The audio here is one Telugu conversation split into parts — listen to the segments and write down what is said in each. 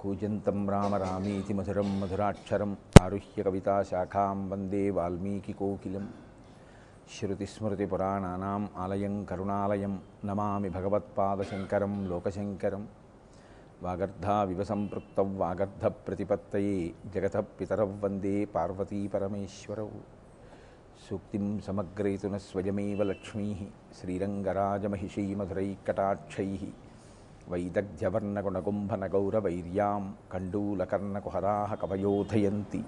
కూజంతం రామ రామీతి మధురం మధురాక్షరం ఆరుహ్య కవితాశాఖాం వందే వాల్మీకికోకిలం శృతిస్మృతిపురాణానాం ఆలయం కరుణాలయం నమామి భగవత్పాదశంకరం లోకశంకరం. వాగర్ధావివ సంపృక్త వాగర్ధ ప్రతిపత్తయే జగత పితరౌ వందే పార్వతీపరమేశ్వరౌ సూక్తిం సమగ్రయతున స్వయమేవ లక్ష్మీ శ్రీరంగరాజమహిషీ శ్రీరంగరాజమహిషీమధురైకటాక్షై వైదగ్ధ్యవర్ణగుణగుంభనగౌరవైర్యాం కండూలకర్ణకుహరా కవయోధయంతి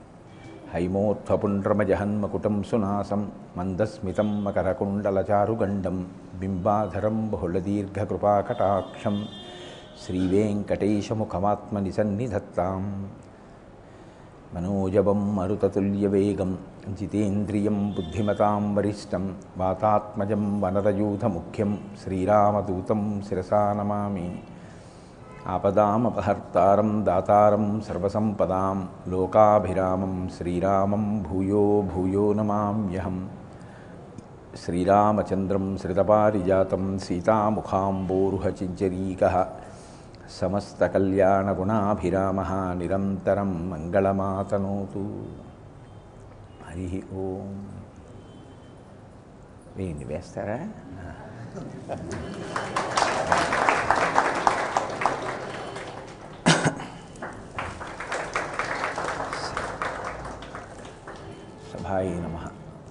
హైమోత్ఫపుండ్రమజహన్మకుటం సునాసం మందస్మితం మకరకుండలచారుగండం బింబాధరం బహుళదీర్ఘకృపాకటాక్షం శ్రీవేంకటేశముఖమాత్మని సన్నిధత్తాం మనోజవం మరుతతుల్యవేగం జితేంద్రియం బుద్ధిమతాం వరిష్టం వాతాత్మజం వనరయూధముఖ్యం శ్రీరామదూతం శిరసా నమామి. ఆపదామపహర్తారం దాతారం సర్వసంపదాం లోకాభిరామం శ్రీరామం భూయో భూయో నమామ్యహం. శ్రీరామచంద్రం శ్రితపారిజాతం సీతాముఖాంబోరుహచిజ్జరీక. సమస్తకల్యాణగుణాభిరామ నిరంతరం మంగళమాతనోతు. హరి ఓం వేయండి వేస్తారా సభాయి నమ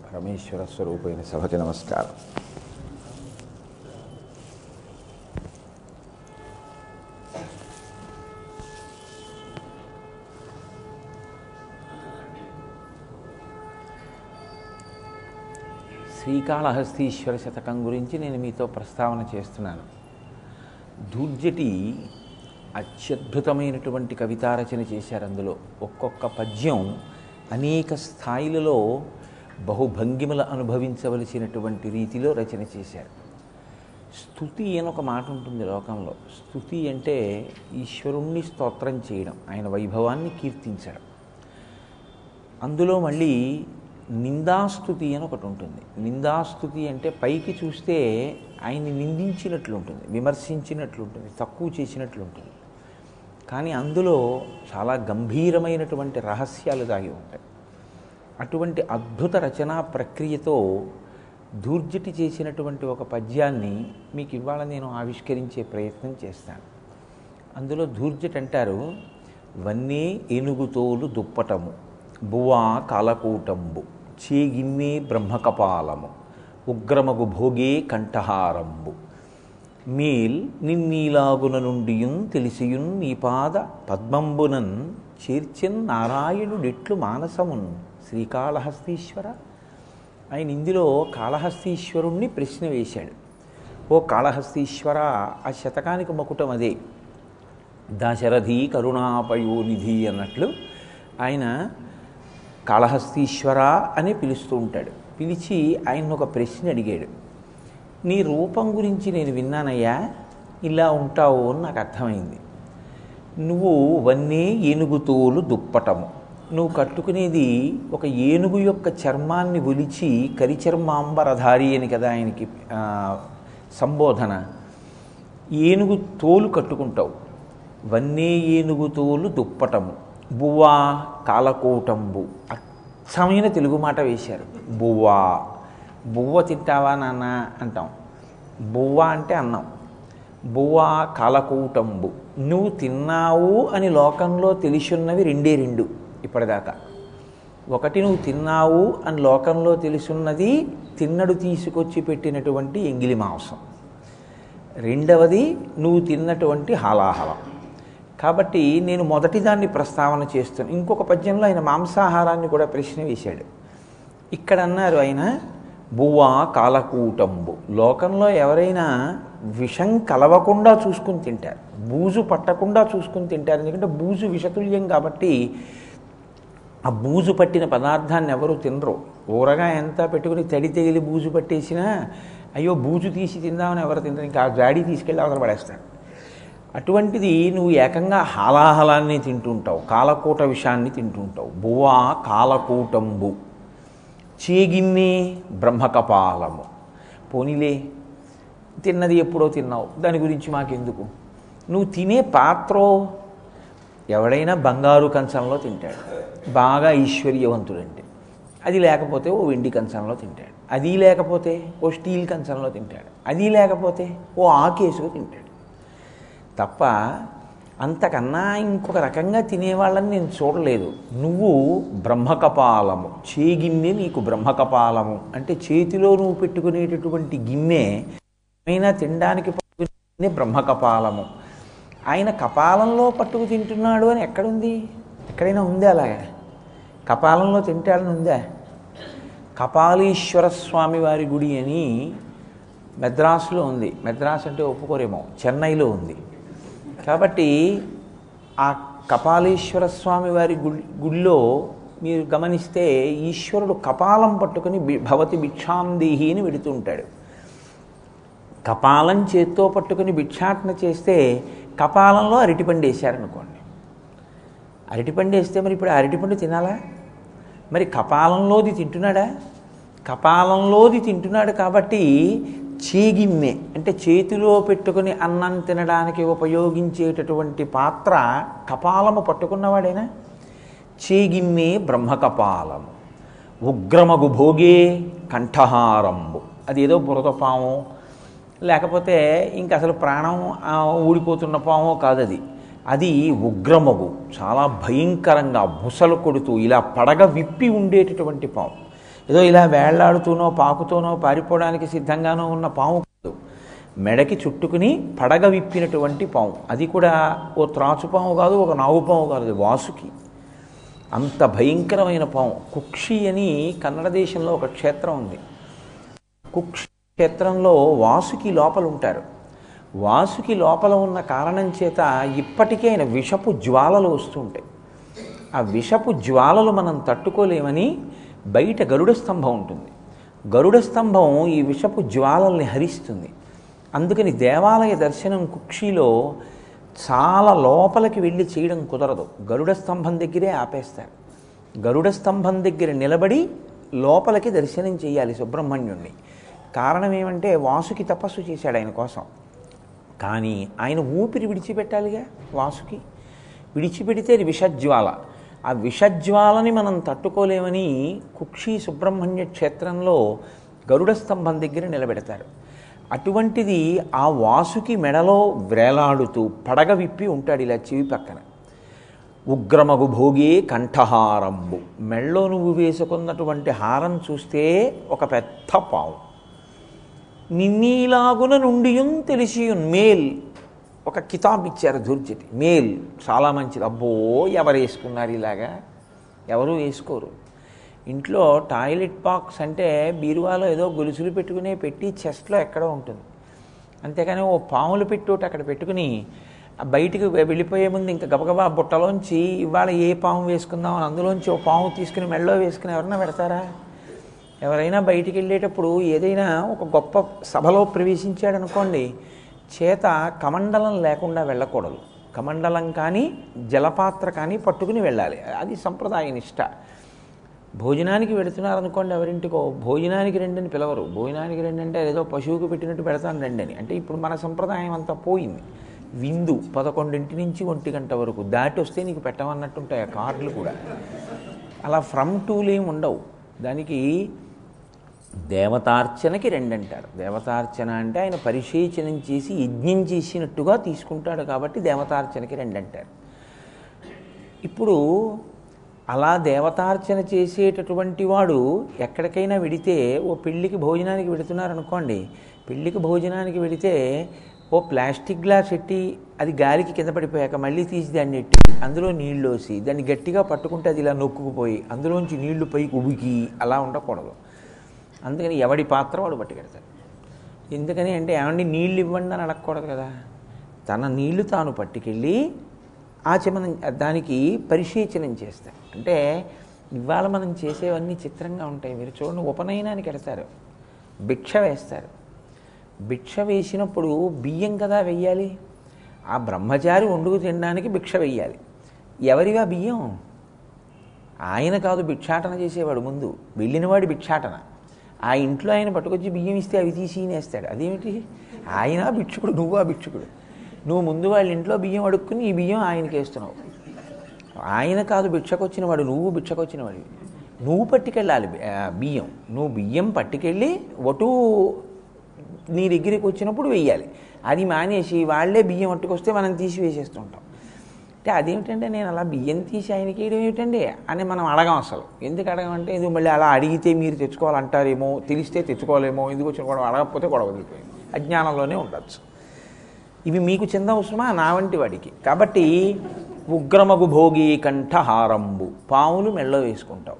పరమేశ్వర స్వరూపైన సభకి నమస్కారం శ్రీకాళహస్తీశ్వర శతకం గురించి నేను మీతో ప్రస్తావన చేస్తున్నాను. దూర్జటి అత్యద్భుతమైనటువంటి కవితారచన చేశారు అందులో. ఒక్కొక్క పద్యం అనేక స్థాయిలలో బహుభంగిమలు అనుభవించవలసినటువంటి రీతిలో రచన చేశారు. స్థుతి అని ఒక మాట ఉంటుంది లోకంలో. స్థుతి అంటే ఈశ్వరుణ్ణి స్తోత్రం చేయడం ఆయన వైభవాన్ని కీర్తించడం. అందులో మళ్ళీ నిందాస్తుతి అని ఒకటి ఉంటుంది. నిందాస్తుతి అంటే పైకి చూస్తే ఆయన్ని నిందించినట్లు ఉంటుంది విమర్శించినట్లు ఉంటుంది తక్కువ చేసినట్లు ఉంటుంది కానీ అందులో చాలా గంభీరమైనటువంటి రహస్యాలు దాగి ఉంటాయి. అటువంటి అద్భుత రచనా ప్రక్రియతో దూర్జటి చేసినటువంటి ఒక పద్యాన్ని మీకు ఇవాళ నేను ఆవిష్కరించే ప్రయత్నం చేస్తాను. అందులో దూర్జటి అంటారు వన్నీ ఏనుగుతోలు దుప్పటము బువా కాలకూటంబు. చేగిన్నే బ్రహ్మకపాలము ఉగ్రమగు భోగే కంఠహారంబు మేల్ నిన్నీలాగున నుండియున్ తెలిసియున్ నీ పాద పద్మంబునన్ చేర్చిన్ నారాయణుడిట్లు మానసమున్ శ్రీకాళహస్తీశ్వర ఆయన ఇందులో కాళహస్తీశ్వరుణ్ణి ప్రశ్న వేశాడు ఓ కాళహస్తీశ్వర ఆ శతకానికి మకుటం అదే దశరథి కరుణాపయోనిధి అన్నట్లు ఆయన కాళహస్తీశ్వర అని పిలుస్తూ ఉంటాడు. పిలిచి ఆయన ఒక ప్రశ్న అడిగాడు. నీ రూపం గురించి నేను విన్నానయ్యా ఇలా ఉంటావు అని నాకు అర్థమైంది. నువ్వు వన్నే ఏనుగుతోలు దుప్పటము. నువ్వు కట్టుకునేది ఒక ఏనుగు యొక్క చర్మాన్ని ఒలిచి కరిచర్మాంబరధారి అని కదా ఆయనకి సంబోధన. ఏనుగు తోలు కట్టుకుంటావు. వన్నే ఏనుగు తోలు దుప్పటము. బువ్వా కాలకూటంబు. అచ్చమైన తెలుగు మాట వేశారు. బువ్వా. బువ్వ తింటావా నాన్న? అంటాం. బువ్వ అంటే అన్నం. బువ్వా కాలకూటంబు. నువ్వు తిన్నావు అని లోకంలో తెలిసున్నవి రెండే రెండు ఇప్పటిదాకా. ఒకటి నువ్వు తిన్నావు అని లోకంలో తెలుసున్నది తిన్నడు తీసుకొచ్చి పెట్టినటువంటి ఎంగిలి మాంసం. రెండవది నువ్వు తిన్నటువంటి హాలాహలం. కాబట్టి నేను మొదటి దాన్ని ప్రస్తావన చేస్తాను ఇంకొక పద్యంలో ఆయన మాంసాహారాన్ని కూడా ప్రశ్న వేశాడు. ఇక్కడ అన్నారు ఆయన బువ్వా కాలకూటంబు. లోకంలో ఎవరైనా విషం కలవకుండా చూసుకుని తింటారు. బూజు పట్టకుండా చూసుకుని తింటారు. ఎందుకంటే బూజు విషతుల్యం కాబట్టి ఆ బూజు పట్టిన పదార్థాన్ని ఎవరు తినరు. ఊరగా ఎంత పెట్టుకుని తడి తెగిలి బూజు పట్టేసినా అయ్యో బూజు తీసి తిందామని ఎవరు తినరు. ఇంకా ఆ జాడీ తీసుకెళ్ళి అవతల పడేస్తారు. అటువంటిది నువ్వు ఏకంగా హాలాహలాన్ని తింటుంటావు కాలకూట విషయాన్ని తింటుంటావు. బువా కాలకూటంబు. చేగిన్ని బ్రహ్మకపాలము. పోనీలే తిన్నది ఎప్పుడో తిన్నావు దాని గురించి మాకెందుకు? నువ్వు తినే పాత్రో ఎవడైనా బంగారు కంచంలో తింటాడు. బాగా ఈశ్వర్యవంతుడంటే. అది లేకపోతే ఓ వెండి కంచంలో తింటాడు. అది లేకపోతే ఓ స్టీల్ కంచంలో తింటాడు. అది లేకపోతే ఓ ఆకేసుకు తింటాడు. తప్ప అంతకన్నా ఇంకొక రకంగా తినేవాళ్ళని నేను చూడలేదు. నువ్వు బ్రహ్మకపాలము. చేగిన్నె నీకు బ్రహ్మకపాలము. అంటే చేతిలో నువ్వు పెట్టుకునేటటువంటి గిన్నె అయినా తినడానికి పట్టుకునే బ్రహ్మకపాలము. ఆయన కపాలంలో పట్టుకు తింటున్నాడు అని ఎక్కడుంది? ఎక్కడైనా ఉందా అలాగా? కపాలంలో తింటాడని ఉందా? కపాలీశ్వర స్వామి వారి గుడి అని మెద్రాసులో ఉంది. మెద్రాస్ అంటే ఒప్పుకోరేమో. చెన్నైలో ఉంది. కాబట్టి ఆ కపాలీశ్వర స్వామి వారి గుళ్ళో మీరు గమనిస్తే ఈశ్వరుడు కపాలం పట్టుకుని భవతి భిక్షాందేహి అని వెడుతుంటాడు కపాలం చేత్తో పట్టుకుని భిక్షాటన చేస్తే కపాలంలో అరటిపండు వేశారనుకోండి. అరటిపండు వేస్తే మరి ఇప్పుడు అరటిపండు తినాలా? మరి కపాలంలోది తింటున్నాడా? కపాలంలోది తింటున్నాడు కాబట్టి చేగిమ్మె అంటే చేతిలో పెట్టుకుని అన్నం తినడానికి ఉపయోగించేటటువంటి పాత్ర కపాలము పట్టుకున్నవాడేనా? చేగిన్నే బ్రహ్మకపాలము ఉగ్రమగు భోగే కంఠహారంబు. అదేదో బురద పాము లేకపోతే ఇంక అసలు ప్రాణం ఊడిపోతున్న పామో కాదు అది అది ఉగ్రమగు చాలా భయంకరంగా ముసలు కొడుతూ ఇలా పడగ విప్పి ఉండేటటువంటి పాము. ఏదో ఇలా వేళ్ళాడుతూనో పాకుతోనో పారిపోవడానికి సిద్ధంగానో ఉన్న పాము కాదు. మెడకి చుట్టుకుని పడగ విప్పినటువంటి పాము. అది కూడా ఓ త్రాచు పాము కాదు ఒక నాగు పాము కాదు అది వాసుకి. అంత భయంకరమైన పాము. కుక్షి అని కన్నడ దేశంలో ఒక క్షేత్రం ఉంది. కుక్షి క్షేత్రంలో వాసుకి లోపల ఉంటారు. వాసుకి లోపల ఉన్న కారణం చేత ఇప్పటికే ఆయన విషపు జ్వాలలు వస్తుంటాయి ఆ విషపు జ్వాలలు మనం తట్టుకోలేమని బయట గరుడ స్తంభం ఉంటుంది. గరుడ స్తంభం ఈ విషపు జ్వాలల్ని హరిస్తుంది. అందుకని దేవాలయ దర్శనం కుక్షిలో చాలా లోపలికి వెళ్ళి చేయడం కుదరదు. గరుడ స్తంభం దగ్గరే ఆపేస్తారు. గరుడ స్తంభం దగ్గర నిలబడి లోపలికి దర్శనం చేయాలి సుబ్రహ్మణ్యుణ్ణి. కారణం ఏమంటే వాసుకి తపస్సు చేశాడు ఆయన కోసం. కానీ ఆయన ఊపిరి విడిచిపెట్టాలిగా వాసుకి. విడిచిపెడితే విషజ్వాల. ఆ విషజ్వాలని మనం తట్టుకోలేమని కుక్షి సుబ్రహ్మణ్య క్షేత్రంలో గరుడ స్తంభం దగ్గర నిలబెడతారు. అటువంటిది ఆ వాసుకి మెడలో వ్రేలాడుతూ పడగ విప్పి ఉంటాడు ఇలా చెవి పక్కన. ఉగ్రమగు భోగే కంఠహారంబు. మెళ్ళో నువ్వు వేసుకున్నటువంటి హారం చూస్తే ఒక పెద్ద పావు. నిన్నీలాగున నుండియున్ తెలిసియున్ మేల్. ఒక కితాబ్ ఇచ్చారు దుర్జటి మేల్. చాలా మంచిది. అబ్బో ఎవరు వేసుకున్నారు ఇలాగా? ఎవరు వేసుకోరు? ఇంట్లో టాయిలెట్ బాక్స్ అంటే బీరువాలో ఏదో గొలుసులు పెట్టుకునే పెట్టి చెస్ట్లో ఎక్కడో ఉంటుంది. అంతేకాని ఓ పాములు పెట్టోటి అక్కడ పెట్టుకుని బయటికి వెళ్ళిపోయే ముందు ఇంకా గబగబా బుట్టలోంచి ఇవాళ ఏ పాము వేసుకుందాం అని అందులోంచి ఓ పాము తీసుకుని మెళ్ళో వేసుకుని ఎవరైనా పెడతారా? ఎవరైనా బయటికి వెళ్ళేటప్పుడు ఏదైనా ఒక గొప్ప సభలో ప్రవేశించాడు అనుకోండి చేత కమండలం లేకుండా వెళ్ళకూడదు. కమండలం కానీ జలపాత్ర కానీ పట్టుకుని వెళ్ళాలి. అది సంప్రదాయ నిష్ట. భోజనానికి పెడుతున్నారనుకోండి ఎవరింటికో భోజనానికి రెండని పిలవరు. భోజనానికి రెండంటే ఏదో పశువుకు పెట్టినట్టు పెడతాను రెండని. అంటే ఇప్పుడు మన సంప్రదాయం అంతా పోయింది. విందు పదకొండింటి నుంచి ఒంటి గంట వరకు. దాటి వస్తే నీకు పెట్టమన్నట్టు ఉంటాయి ఆ కార్డులు కూడా. అలా ఫ్రమ్ టూలు ఏమి ఉండవు. దానికి దేవతార్చనకి రెండంటారు. దేవతార్చన అంటే ఆయన పరిశీచనం చేసి యజ్ఞం చేసినట్టుగా తీసుకుంటాడు కాబట్టి దేవతార్చనకి రెండంటారు. ఇప్పుడు అలా దేవతార్చన చేసేటటువంటి వాడు ఎక్కడికైనా వెడితే ఓ పెళ్ళికి భోజనానికి వెడుతున్నారనుకోండి పెళ్ళికి భోజనానికి వెడితే ఓ ప్లాస్టిక్ గ్లాస్ ఎట్టి అది గాలికి కింద పడిపోయాక మళ్ళీ తీసి దాన్ని ఎట్టి అందులో నీళ్ళు వేసి దాన్ని గట్టిగా పట్టుకుంటే అది ఇలా నొక్కుకుపోయి అందులోంచి నీళ్ళు పైకి ఉబికి అలా ఉండకూడదు. అందుకని ఎవడి పాత్ర వాడు పట్టుకెడతాడు. ఎందుకని అంటే ఏమండి నీళ్ళు ఇవ్వండి అని అడగకూడదు కదా. తన నీళ్ళు తాను పట్టుకెళ్ళి ఆచమనం దానికి పరిశీచనం చేస్తాడు. అంటే ఇవాళ మనం చేసేవన్నీ చిత్రంగా ఉంటాయి. మీరు చూడండి ఉపనయనానికి వెడతారు భిక్ష వేస్తారు. భిక్ష వేసినప్పుడు బియ్యం కదా వెయ్యాలి? ఆ బ్రహ్మచారి వండుకు తినడానికి భిక్ష వెయ్యాలి. ఎవరివా బియ్యం? ఆయన కాదు భిక్షాటన చేసేవాడు ముందు. వెళ్ళినవాడి భిక్షాటన. ఆ ఇంట్లో ఆయన పట్టుకొచ్చి బియ్యం ఇస్తే అవి తీసి వేస్తాడు అదేమిటి? ఆయన భిక్షుకుడు నువ్వు ఆ భిక్షుకుడు. నువ్వు ముందు వాళ్ళ ఇంట్లో బియ్యం అడుక్కుని ఈ బియ్యం ఆయనకి వేస్తున్నావు. ఆయన కాదు భిక్షకొచ్చిన వాడు నువ్వు భిక్షకొచ్చిన వాడివి. నువ్వు పట్టుకెళ్ళాలి బియ్యం. నువ్వు బియ్యం పట్టుకెళ్ళి ఒటు నీ దగ్గరికి వచ్చినప్పుడు వెయ్యాలి. అది మానేసి వాళ్ళే బియ్యం పట్టుకొస్తే మనం తీసి వేసేస్తుంటాం అంటే అదేమిటంటే నేను అలా బియ్యం తీసి ఆయనకి వేయడం ఏమిటండి అని మనం అడగం అసలు. ఎందుకు అడగమంటే ఇది మళ్ళీ అలా అడిగితే మీరు తెచ్చుకోవాలంటారేమో తెలిస్తే తెచ్చుకోవాలేమో ఎందుకు వచ్చిన గొడవ అడగకపోతే గొడవ వదిలిపోయింది. అజ్ఞానంలోనే ఉండొచ్చు. ఇవి మీకు చెంద అవసరమా నా వంటి వాడికి. కాబట్టి ఉగ్రమగు భోగి కంఠహారంబు. పావులు మెళ్ళో వేసుకుంటావు.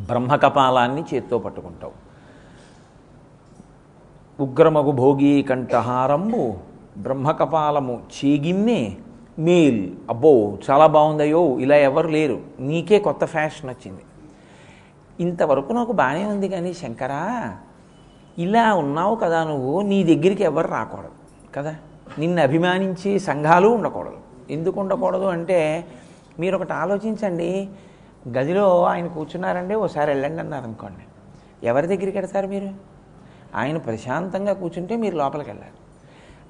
బ్రహ్మకపాలాన్ని చేత్తో పట్టుకుంటావు. ఉగ్రమగు భోగి కంఠహారంబు బ్రహ్మకపాలము చీగిన్నే మేల్. అబ్బో చాలా బాగుందయ్యో ఇలా ఎవరు లేరు. నీకే కొత్త ఫ్యాషన్ వచ్చింది. ఇంతవరకు నాకు బాగానే ఉంది కానీ శంకరా ఇలా ఉన్నావు కదా నువ్వు నీ దగ్గరికి ఎవరు రాకూడదు కదా? నిన్ను అభిమానించే సంఘాలు ఉండకూడదు. ఎందుకు ఉండకూడదు అంటే మీరు ఒకటి ఆలోచించండి. గదిలో ఆయన కూర్చున్నారండి ఓసారి వెళ్ళండి అన్నారు అనుకోండి. ఎవరి దగ్గరికి వెడతారు మీరు? ఆయన ప్రశాంతంగా కూర్చుంటే మీరు లోపలికి వెళ్ళాలి.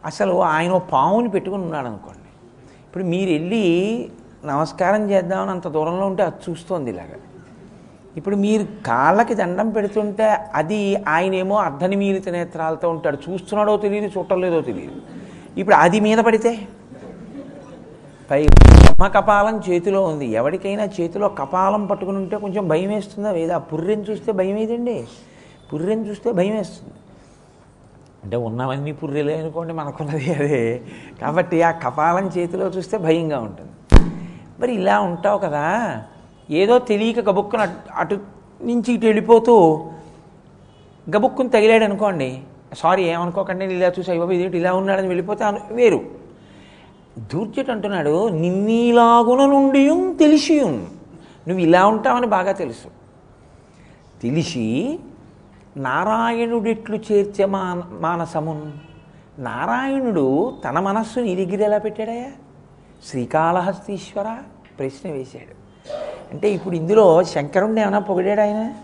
అసలు ఆయన పావుని పెట్టుకుని ఉన్నాడు అనుకోండి. ఇప్పుడు మీరు వెళ్ళి నమస్కారం చేద్దామని అంత దూరంలో ఉంటే అది చూస్తోంది ఇలాగా. ఇప్పుడు మీరు కాళ్ళకి దండం పెడుతుంటే అది ఆయనేమో అర్ధనిమీలిత నేత్రాలతో ఉంటాడు. చూస్తున్నాడో తెలియదు చూడలేదో తెలియదు. ఇప్పుడు అది మీద పడితే? పై బ్రహ్మ కపాలం చేతిలో ఉంది. ఎవరికైనా చేతిలో కపాలం పట్టుకుని ఉంటే కొంచెం భయం వేస్తుందా? లేదా పుర్రెని చూస్తే భయం ఏదండి పుర్రెని చూస్తే భయం వేస్తుంది. అంటే ఉన్నవన్నీ పుర్రెలే అనుకోండి మనకున్నది అదే. కాబట్టి ఆ కపాలం చేతిలో చూస్తే భయంగా ఉంటుంది. మరి ఇలా ఉంటావు కదా ఏదో తెలియక గబుక్కున అటు- నుంచి ఇటు వెళ్ళిపోతూ గబుక్కుని తగిలాడు అనుకోండి సారీ ఏమనుకోకండి నేను ఇలా చూసి అయ్యో ఇదేంటి ఇలా ఉన్నాడని వెళ్ళిపోతే వేరు. దూర్జట్ అంటున్నాడు నిన్నీలాగున నుండి తెలిసియుం. నువ్వు ఇలా ఉంటావని బాగా తెలుసు. తెలిసి నారాయణుడిట్లు చేర్చే మాన మానసమున్. నారాయణుడు తన మనస్సు నీ దగ్గర ఎలా పెట్టాడయ్యా? శ్రీకాళహస్తీశ్వర ప్రశ్న వేశాడు. అంటే ఇప్పుడు ఇందులో శంకరుణ్ణి ఏమైనా పొగిడాడు ఆయన?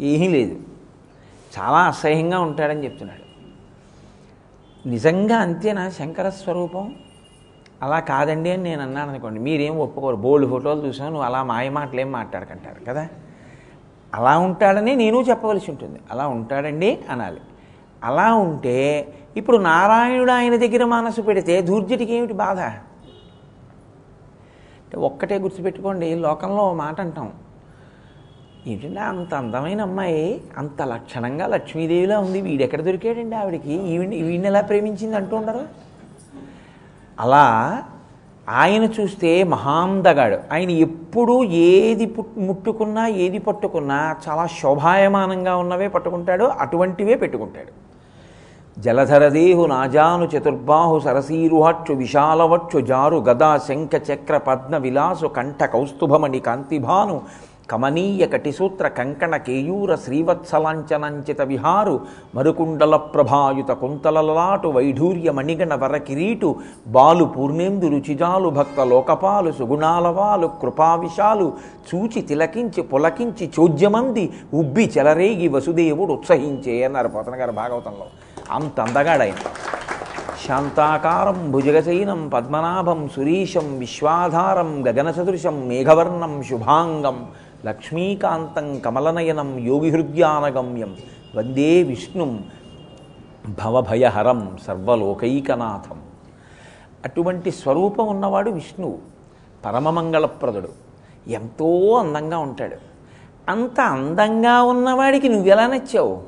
ఏమీ లేదు. చాలా అసహ్యంగా ఉంటాడని చెప్తున్నాడు. నిజంగా అంతేనా శంకర స్వరూపం? అలా కాదండి అని నేను అన్నాను అనుకోండి. మీరేం ఒప్పుకోరు. బోల్డ్ ఫోటోలు చూసాను నువ్వు అలా మాయ మాటలు ఏం మాట్లాడకంటారు కదా? అలా ఉంటాడని నేను చెప్పవలసి ఉంటుంది. అలా ఉంటాడండి అనాలి. అలా ఉంటే ఇప్పుడు నారాయణుడు ఆయన దగ్గర మనసు పెడితే ధూర్జటికి ఏమిటి బాధ? అంటే ఒక్కటే గుర్తుపెట్టుకోండి లోకంలో మాట అంటాం. ఏంటంటే అంత అందమైన అమ్మాయి అంత లక్షణంగా లక్ష్మీదేవిలా ఉంది. వీడెక్కడ దొరికాడండి ఆవిడకి? ఈవిడ వీడిని ఎలా ప్రేమించింది అంటూ ఉండరు? అలా ఆయన చూస్తే మహాందగాడు ఆయన ఎప్పుడూ ఏది ముట్టుకున్నా ఏది పట్టుకున్నా చాలా శోభాయమానంగా ఉన్నవే పట్టుకుంటాడు అటువంటివే పెట్టుకుంటాడు. జలధరదేహు నాజాను చతుర్బాహు సరసీరుహక్షు విశాలవక్షు జారు గదా శంఖ చక్ర పద్మ విలాసు కంఠ కౌస్తుభమణి కాంతిభాను కమనీయ కటిసూత్ర కంకణ కేయూర శ్రీవత్సలాంచనంచిత విహారు మరుకుండల ప్రభాయుత కుంతలలాటు వైఢూర్య మణిగణ వరకిరీటు బాలు పూర్ణేందు రుచిజాలు భక్త లోకపాలు సుగుణాలవాలు కృపావిశాలు చూచి తిలకించి పులకించి చోద్యమంది ఉబ్బి చెలరేగి వసుదేవుడు ఉత్సహించే అన్నారు పోతన గారు భాగవతంలో. అంత అందగాడైన శాంతాకారం భుజగశైనం పద్మనాభం సురీశం విశ్వాధారం గగనసదృశం మేఘవర్ణం శుభాంగం లక్ష్మీకాంతం కమలనయనం యోగిహృద్యానగమ్యం వందే విష్ణుం భవభయహరం సర్వలోకైకనాథం. అటువంటి స్వరూపం ఉన్నవాడు విష్ణువు పరమమంగళప్రదుడు. ఎంతో అందంగా ఉంటాడు. అంత అందంగా ఉన్నవాడికి నువ్వెలా నచ్చావు?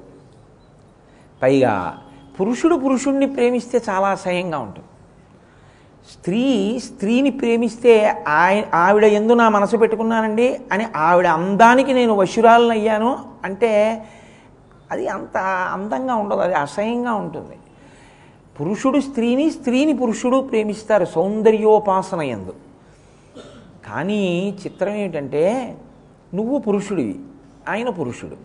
పైగా పురుషుడు పురుషుణ్ణి ప్రేమిస్తే చాలా అసహ్యంగా ఉంటుంది. స్త్రీ స్త్రీని ప్రేమిస్తే ఆయ ఆవిడ ఎందు నా మనసు పెట్టుకున్నానండి అని ఆవిడ అందానికి నేను వశురాలను అయ్యాను అంటే అది అంత అందంగా ఉండదు అది అసహ్యంగా ఉంటుంది. పురుషుడు స్త్రీని స్త్రీని పురుషుడు ప్రేమిస్తారు సౌందర్యోపాసన ఎందు. కానీ చిత్రం ఏమిటంటే నువ్వు పురుషుడివి ఆయన పురుషుడు.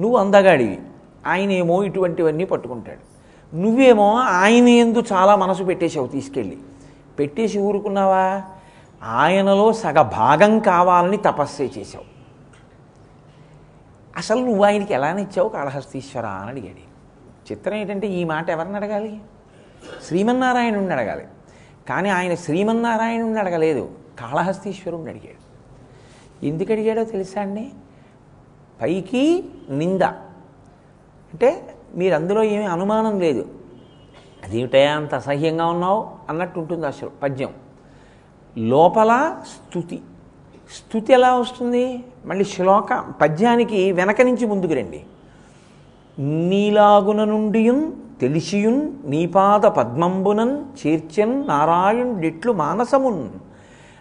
నువ్వు అందగాడివి ఆయనేమో ఇటువంటివన్నీ పట్టుకుంటాడు. నువ్వేమో ఆయన ఎందు చాలా మనసు పెట్టేశావు తీసుకెళ్ళి. పెట్టేసి ఊరుకున్నావా? ఆయనలో సగ భాగం కావాలని తపస్సే చేశావు. అసలు నువ్వు ఆయనకి ఎలా నిచ్చావు? కాళహస్తీశ్వర అని అడిగాడు. చిత్రం ఏంటంటే ఈ మాట ఎవరిని అడగాలి? శ్రీమన్నారాయణుడిని అడగాలి. కానీ ఆయన శ్రీమన్నారాయణుడిని అడగలేదు కాళహస్తీశ్వరుణ్ణి అడిగాడు. ఎందుకు అడిగాడో తెలుసా అండి? పైకి నింద. అంటే మీరు అందులో ఏమీ అనుమానం లేదు. అదేమిటయా అంత అసహ్యంగా ఉన్నావు? అన్నట్టు ఉంటుంది ఆ పద్యం. లోపల స్థుతి. స్థుతి ఎలా వస్తుంది? మళ్ళీ శ్లోక పద్యానికి వెనక నుంచి ముందుకు రండి. నీలాగున నుండియున్ తెలిసియున్ నీపాద పద్మంబునన్ చేర్చన్ నారాయణుడిట్లు మానసమున్.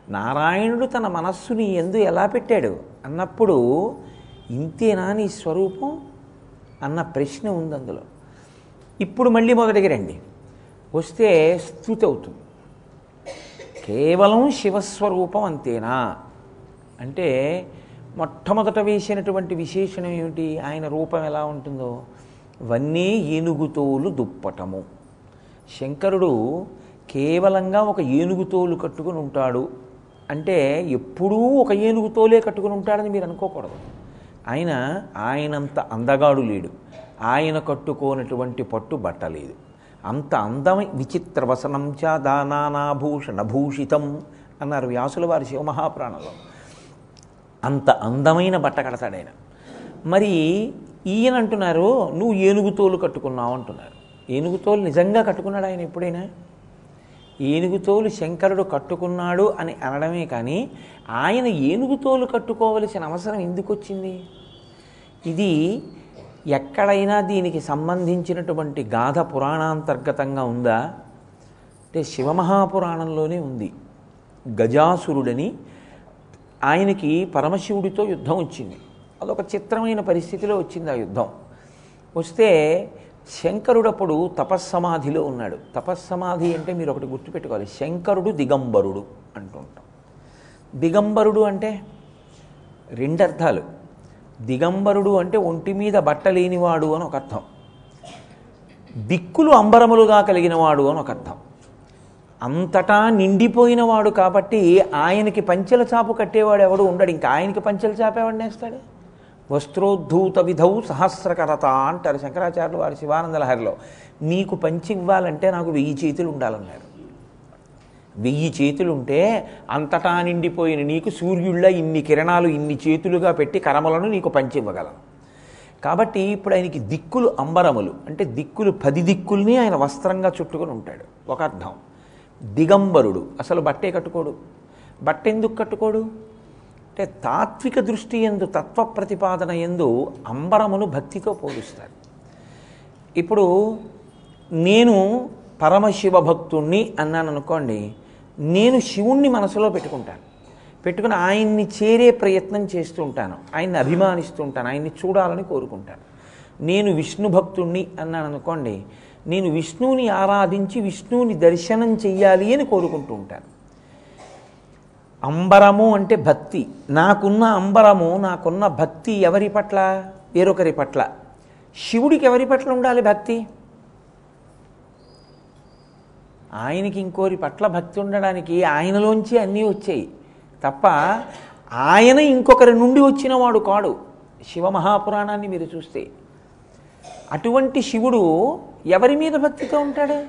నారాయణుడు తన మనస్సుని ఎందు ఎలా పెట్టాడు? అన్నప్పుడు ఇంతేనా నీ స్వరూపం? అన్న ప్రశ్న ఉంది అందులో. ఇప్పుడు మళ్ళీ మొదటికి రండి. వస్తే స్థుతి అవుతుంది. కేవలం శివస్వరూపం అంతేనా? అంటే మొట్టమొదట వేసినటువంటి విశేషణం ఏమిటి? ఆయన రూపం ఎలా ఉంటుందో. వన్నీ ఏనుగుతోలు దుప్పటము. శంకరుడు కేవలంగా ఒక ఏనుగుతోలు కట్టుకుని ఉంటాడు. అంటే ఎప్పుడూ ఒక ఏనుగుతోలే కట్టుకుని ఉంటాడని మీరు అనుకోకూడదు. ఆయన ఆయనంత అందగాడు లేడు. ఆయన కట్టుకోనటువంటి పట్టు బట్టలేదు అంత అందమై విచిత్ర వసనం చ దానానాభూషణ భూషితం అన్నారు వ్యాసుల వారి శివమహాపురాణంలో. అంత అందమైన బట్ట కడతాడాయన మరి ఈయన అంటున్నారు నువ్వు ఏనుగుతోలు కట్టుకున్నావు అంటున్నారు. ఏనుగుతోలు నిజంగా కట్టుకున్నాడు ఆయన ఎప్పుడైనా? ఏనుగుతోలు శంకరుడు కట్టుకున్నాడు అని అనడమే కానీ ఆయన ఏనుగుతోలు కట్టుకోవలసిన అవసరం ఎందుకు వచ్చింది ఇది ఎక్కడైనా దీనికి సంబంధించినటువంటి గాథ పురాణాంతర్గతంగా ఉందా? అంటే శివమహాపురాణంలోనే ఉంది. గజాసురుడని ఆయనకి పరమశివుడితో యుద్ధం వచ్చింది. అదొక చిత్రమైన పరిస్థితిలో వచ్చింది ఆ యుద్ధం. వస్తే శంకరుడప్పుడు తపస్సమాధిలో ఉన్నాడు. తపస్సమాధి అంటే మీరు ఒకటి గుర్తుపెట్టుకోవాలి. శంకరుడు దిగంబరుడు అంటుంటాం. దిగంబరుడు అంటే రెండర్థాలు. దిగంబరుడు అంటే ఒంటి మీద బట్ట లేనివాడు అని ఒక అర్థం. దిక్కులు అంబరములుగా కలిగినవాడు అని ఒక అర్థం. అంతటా నిండిపోయినవాడు కాబట్టి ఆయనకి పంచెల చాపు కట్టేవాడు ఎవడు ఉండడు. ఇంకా ఆయనకి పంచెల చాపేవాడు నేస్తాడు? వస్త్రోద్ధూత విధౌ సహస్రకరత అంటారు శంకరాచార్యులు వారి శివానందలహరిలో. నీకు పంచి ఇవ్వాలంటే నాకు వెయ్యి చేతులు ఉండాలన్నారు. వెయ్యి చేతులుంటే అంతటా నిండిపోయిన నీకు సూర్యుళ్ళ ఇన్ని కిరణాలు ఇన్ని చేతులుగా పెట్టి కరమలను నీకు పంచివ్వగలను కాబట్టి ఇప్పుడు ఆయనకి దిక్కులు అంబరములు అంటే దిక్కులు పది దిక్కుల్ని ఆయన వస్త్రంగా చుట్టుకొని ఉంటాడు. ఒక అర్థం. దిగంబరుడు. అసలు బట్టే కట్టుకోడు. బట్ట ఎందుకు కట్టుకోడు? అంటే తాత్విక దృష్టి ఎందు తత్వ ప్రతిపాదన ఎందు అంబరమును భక్తితో పోలుస్తారు. ఇప్పుడు నేను పరమశివ భక్తుణ్ణి అన్నాను అనుకోండి నేను శివుణ్ణి మనసులో పెట్టుకుంటాను. పెట్టుకుని ఆయన్ని చేరే ప్రయత్నం చేస్తూ ఉంటాను ఆయన్ని అభిమానిస్తూ ఉంటాను ఆయన్ని చూడాలని కోరుకుంటాను. నేను విష్ణు భక్తుణ్ణి అన్నాను అనుకోండి నేను విష్ణువుని ఆరాధించి విష్ణువుని దర్శనం చెయ్యాలి అని కోరుకుంటూ ఉంటాను. అంబరము అంటే భక్తి. నాకున్న అంబరము నాకున్న భక్తి ఎవరి పట్ల? వేరొకరి పట్ల. శివుడికి ఎవరి పట్ల ఉండాలి భక్తి? ఆయనకి ఇంకోరి పట్ల భక్తి ఉండడానికి ఆయనలోంచి అన్నీ వచ్చాయి. తప్ప ఆయన ఇంకొకరి నుండి వచ్చినవాడు కాడు. శివ మహాపురాణాన్ని మీరు చూస్తే. అటువంటి శివుడు ఎవరి మీద భక్తితో ఉంటాడు?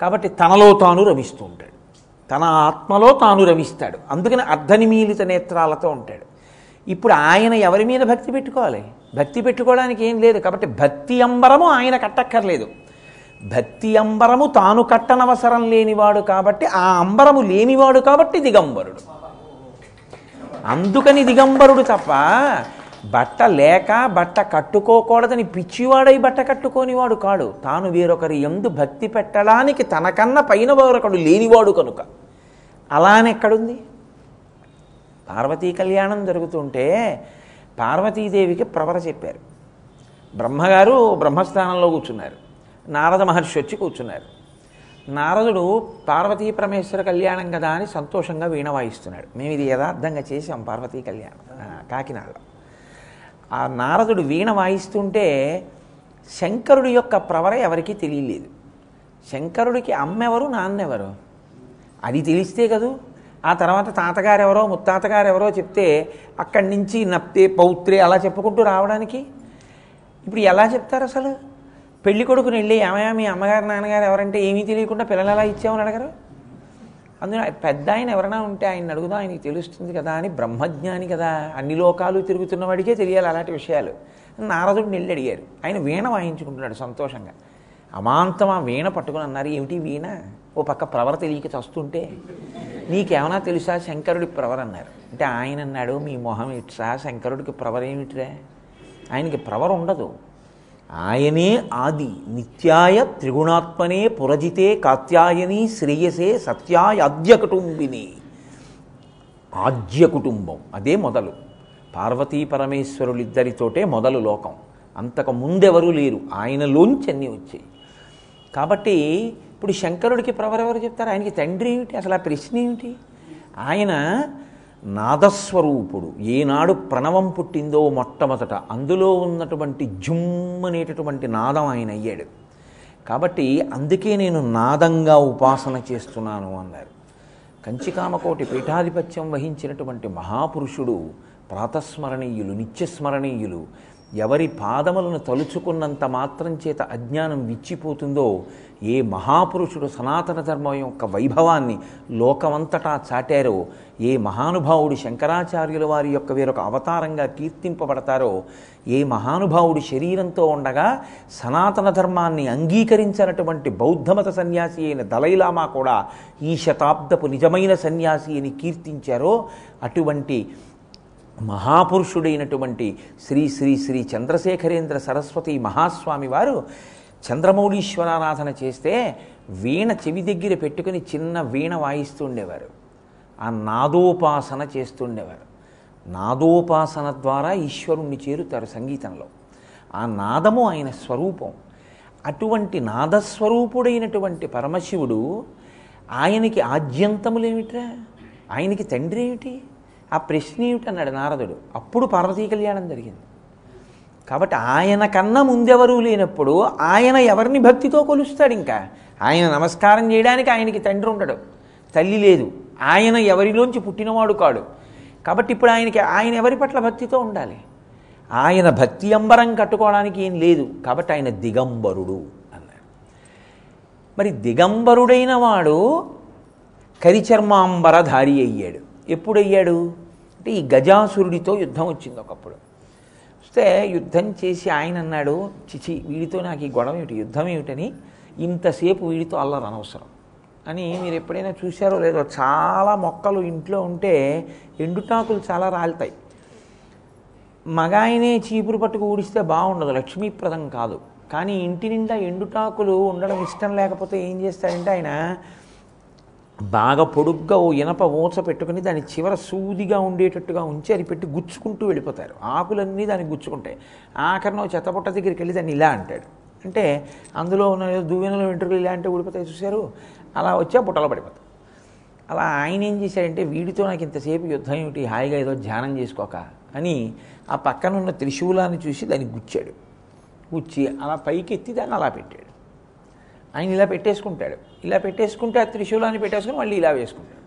కాబట్టి తనలో తాను రమిస్తూ ఉంటాడు. తన ఆత్మలో తాను రమిస్తాడు. అందుకని అర్ధనిమీలిత నేత్రాలతో ఉంటాడు. ఇప్పుడు ఆయన ఎవరి మీద భక్తి పెట్టుకోవాలి? భక్తి పెట్టుకోవడానికి ఏం లేదు. కాబట్టి భక్తి అంబరము ఆయన కట్టక్కర్లేదు. భక్తి అంబరము తాను కట్టనవసరం లేనివాడు కాబట్టి ఆ అంబరము లేనివాడు కాబట్టి దిగంబరుడు. అందుకని దిగంబరుడు తప్ప బట్ట లేక బట్ట కట్టుకోకూడదని పిచ్చివాడై బట్ట కట్టుకోనివాడు కాడు. తాను వేరొకరి ఎందు భక్తి పెట్టడానికి తనకన్నా పైన వేరొకడు లేనివాడు కనుక. అలానే ఎక్కడుంది? పార్వతీ కళ్యాణం జరుగుతుంటే పార్వతీదేవికి ప్రవర చెప్పారు. బ్రహ్మగారు బ్రహ్మస్థానంలో కూర్చున్నారు. నారద మహర్షి వచ్చి కూర్చున్నారు. నారదుడు పార్వతీ పరమేశ్వర కళ్యాణం కదా అని సంతోషంగా వీణ వాయిస్తున్నాడు. మేము ఇది యథార్థంగా చేసాం పార్వతీ కళ్యాణం కాకినాడలో. ఆ నారదుడు వీణ వాయిస్తుంటే శంకరుడి యొక్క ప్రవర ఎవరికీ తెలియలేదు. శంకరుడికి అమ్మెవరు నాన్నెవరు? అది తెలిస్తే కదూ? ఆ తర్వాత తాతగారు ఎవరో ముత్తాతగారు ఎవరో చెప్తే అక్కడి నుంచి నప్తే పౌత్రే అలా చెప్పుకుంటూ రావడానికి? ఇప్పుడు ఎలా చెప్తారు అసలు? పెళ్ళి కొడుకుని వెళ్ళి ఏమయా మీ అమ్మగారు నాన్నగారు ఎవరంటే ఏమీ తెలియకుండా పిల్లలు ఎలా ఇచ్చామని అడగరు? అందులో పెద్ద ఆయన ఎవరైనా ఉంటే ఆయన అడుగుదాం ఆయనకి తెలుస్తుంది కదా అని బ్రహ్మజ్ఞాని కదా అన్ని లోకాలు తిరుగుతున్న వాడికే తెలియాలి అలాంటి విషయాలు. నారదుడిని వెళ్ళి అడిగారు. ఆయన వీణ వాయించుకుంటున్నాడు సంతోషంగా. అమాంతం ఆ వీణ పట్టుకుని అన్నారు ఏమిటి వీణ? ఓ పక్క ప్రవర తెలియక చస్తుంటే నీకేమైనా తెలుసా? శంకరుడి ప్రవర అన్నారు. అంటే ఆయన అన్నాడు మీ మొహం ఇట్సా శంకరుడికి ప్రవర ఏమిట్రా? ఆయనకి ప్రవర ఉండదు. ఆయనే ఆది నిత్యాయ త్రిగుణాత్మనే పురజితే కాత్యాయని శ్రేయసే సత్యాయ అద్య కుటుంబిని ఆద్య కుటుంబం అదే మొదలు. పార్వతీ పరమేశ్వరులిద్దరితోటే మొదలు లోకం. అంతకు ముందెవరూ లేరు ఆయనలోంచి అన్నీ వచ్చాయి. కాబట్టి ఇప్పుడు శంకరుడికి ప్రవరెవరు చెప్తారు? ఆయనకి తండ్రి ఏమిటి? అసలు ఆ ప్రశ్న ఏమిటి ఆయన నాదస్వరూపుడు. ఏనాడు ప్రణవం పుట్టిందో మొట్టమొదట. అందులో ఉన్నటువంటి జుమ్ అనేటటువంటి నాదం ఆయన అయ్యాడు. కాబట్టి అందుకే నేను నాదంగా ఉపాసన చేస్తున్నాను అన్నారు. కంచికామకోటి పీఠాధిపత్యం వహించినటువంటి మహాపురుషుడు ప్రాతస్మరణీయులు నిత్యస్మరణీయులు ఎవరి పాదములను తలుచుకున్నంత మాత్రం చేత అజ్ఞానం విచ్చిపోతుందో ఏ మహాపురుషుడు సనాతన ధర్మం యొక్క వైభవాన్ని లోకమంతటా చాటారో ఏ మహానుభావుడు శంకరాచార్యుల వారి యొక్క వేరొక అవతారంగా కీర్తింపబడతారో ఏ మహానుభావుడు శరీరంతో ఉండగా సనాతన ధర్మాన్ని అంగీకరించినటువంటి బౌద్ధమత సన్యాసి అయిన దలైలామా కూడా ఈ శతాబ్దపు నిజమైన సన్యాసి అని కీర్తించారో అటువంటి మహాపురుషుడైనటువంటి శ్రీ శ్రీ శ్రీ చంద్రశేఖరేంద్ర సరస్వతి మహాస్వామి వారు చంద్రమౌళీశ్వరారాధన చేస్తే వీణ చెవి దగ్గర పెట్టుకుని చిన్న వీణ వాయిస్తుండేవారు ఆ నాదోపాసన చేస్తుండేవారు నాదోపాసన ద్వారా ఈశ్వరుణ్ణి చేరుతారు సంగీతంలో. ఆ నాదము ఆయన స్వరూపం. అటువంటి నాదస్వరూపుడైనటువంటి పరమశివుడు ఆయనకి ఆద్యంతములేమిట్రా ఆయనకి తండ్రి ఏమిటి? ఆ ప్రశ్న ఏమిటన్నాడు నారదుడు? అప్పుడు పార్వతీ కళ్యాణం జరిగింది. కాబట్టి ఆయన కన్నా ముందెవరూ లేనప్పుడు ఆయన ఎవరిని భక్తితో కొలుస్తాడు ఇంకా? ఆయన నమస్కారం చేయడానికి ఆయనకి తండ్రి ఉండడు తల్లి లేదు. ఆయన ఎవరిలోంచి పుట్టినవాడు కాడు. కాబట్టి ఇప్పుడు ఆయనకి ఆయన ఎవరి పట్ల భక్తితో ఉండాలి? ఆయన భక్తి అంబరం కట్టుకోవడానికి ఏం లేదు. కాబట్టి ఆయన దిగంబరుడు అన్నాడు. మరి దిగంబరుడైన వాడు కరిచర్మాంబరధారి అయ్యాడు. ఎప్పుడయ్యాడు? అంటే ఈ గజాసురుడితో యుద్ధం వచ్చింది ఒకప్పుడు. వస్తే యుద్ధం చేసి ఆయన అన్నాడు చిచి వీడితో నాకు ఈ గొడవ ఏమిటి? యుద్ధం ఏమిటని? ఇంతసేపు వీడితో అల్లరు అనవసరం. అని మీరు ఎప్పుడైనా చూశారో లేదో చాలా మొక్కలు ఇంట్లో ఉంటే ఎండుటాకులు చాలా రాలుతాయి. మగాయనే చీపురు పట్టుకు ఊడిస్తే బాగుండదు లక్ష్మీప్రదం కాదు. కానీ ఇంటి నిండా ఎండుటాకులు ఉండడం ఇష్టం లేకపోతే ఏం చేస్తాడంటే ఆయన బాగా పొడుగ్గా ఓ ఇనప ఊచ పెట్టుకుని దాని చివర సూదిగా ఉండేటట్టుగా ఉంచి అది పెట్టి గుచ్చుకుంటూ వెళ్ళిపోతారు. ఆకులన్నీ దానికి గుచ్చుకుంటాయి. ఆఖరిన ఓ దగ్గరికి వెళ్ళి దాన్ని ఇలా అంటాడు. అంటే అందులో ఉన్న దువ్వెనలు దువ్వెనలో వెంట్రుకలు ఇలా అంటే ఊడిపోతాయి చూశారు? అలా వచ్చి ఆ బుట్టలో పడిపోతాయి అలా ఆయన ఏం చేశాడంటే వీడితో నాకు ఇంతసేపు యుద్ధం ఏమిటి? హాయిగా ఏదో ధ్యానం చేసుకోక అని ఆ పక్కన ఉన్న త్రిశూలాన్ని చూసి దాన్ని గుచ్చాడు. గుచ్చి అలా పైకి ఎత్తి దాన్ని అలా పెట్టాడు. ఆయన ఇలా పెట్టేసుకుంటాడు. ఇలా పెట్టేసుకుంటే ఆ త్రిశూలాన్ని పెట్టేసుకుని మళ్ళీ ఇలా వేసుకుంటాడు.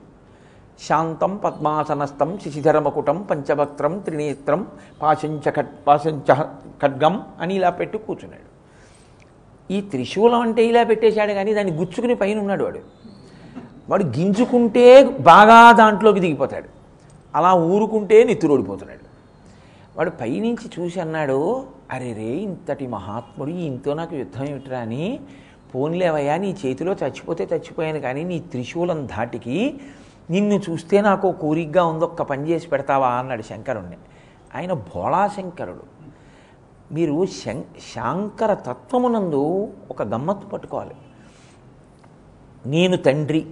శాంతం పద్మాసనస్థం శిశిధరమకుటం పంచభక్త్రం త్రినేత్రం పాశంచ ఖడ్ పాశంచ ఖడ్గం అని ఇలా పెట్టి కూర్చున్నాడు. ఈ త్రిశూలం అంటే ఇలా పెట్టేశాడు కానీ దాన్ని గుచ్చుకుని పైన ఉన్నాడు వాడు. వాడు గింజుకుంటే బాగా దాంట్లోకి దిగిపోతాడు. అలా ఊరుకుంటే నెత్తురోడిపోతున్నాడు. వాడు పైనుంచి చూసి అన్నాడు అరే రే ఇంతటి మహాత్ముడు ఇంతో నాకు యుద్ధం ఏమిట్రా అని పోన్లేవయ్యా నీ చేతిలో చచ్చిపోతే చచ్చిపోయాను కానీ నీ త్రిశూలం ధాటికి నిన్ను చూస్తే నాకు కోరికగా ఉంది ఒక్క పని చేసి పెడతావా అన్నాడు శంకరుణ్ణి. ఆయన భోళాశంకరుడు మీరు శం శాంకర తత్వమునందు ఒక గమ్మత్తు పట్టుకోవాలి. నేను తండ్రి.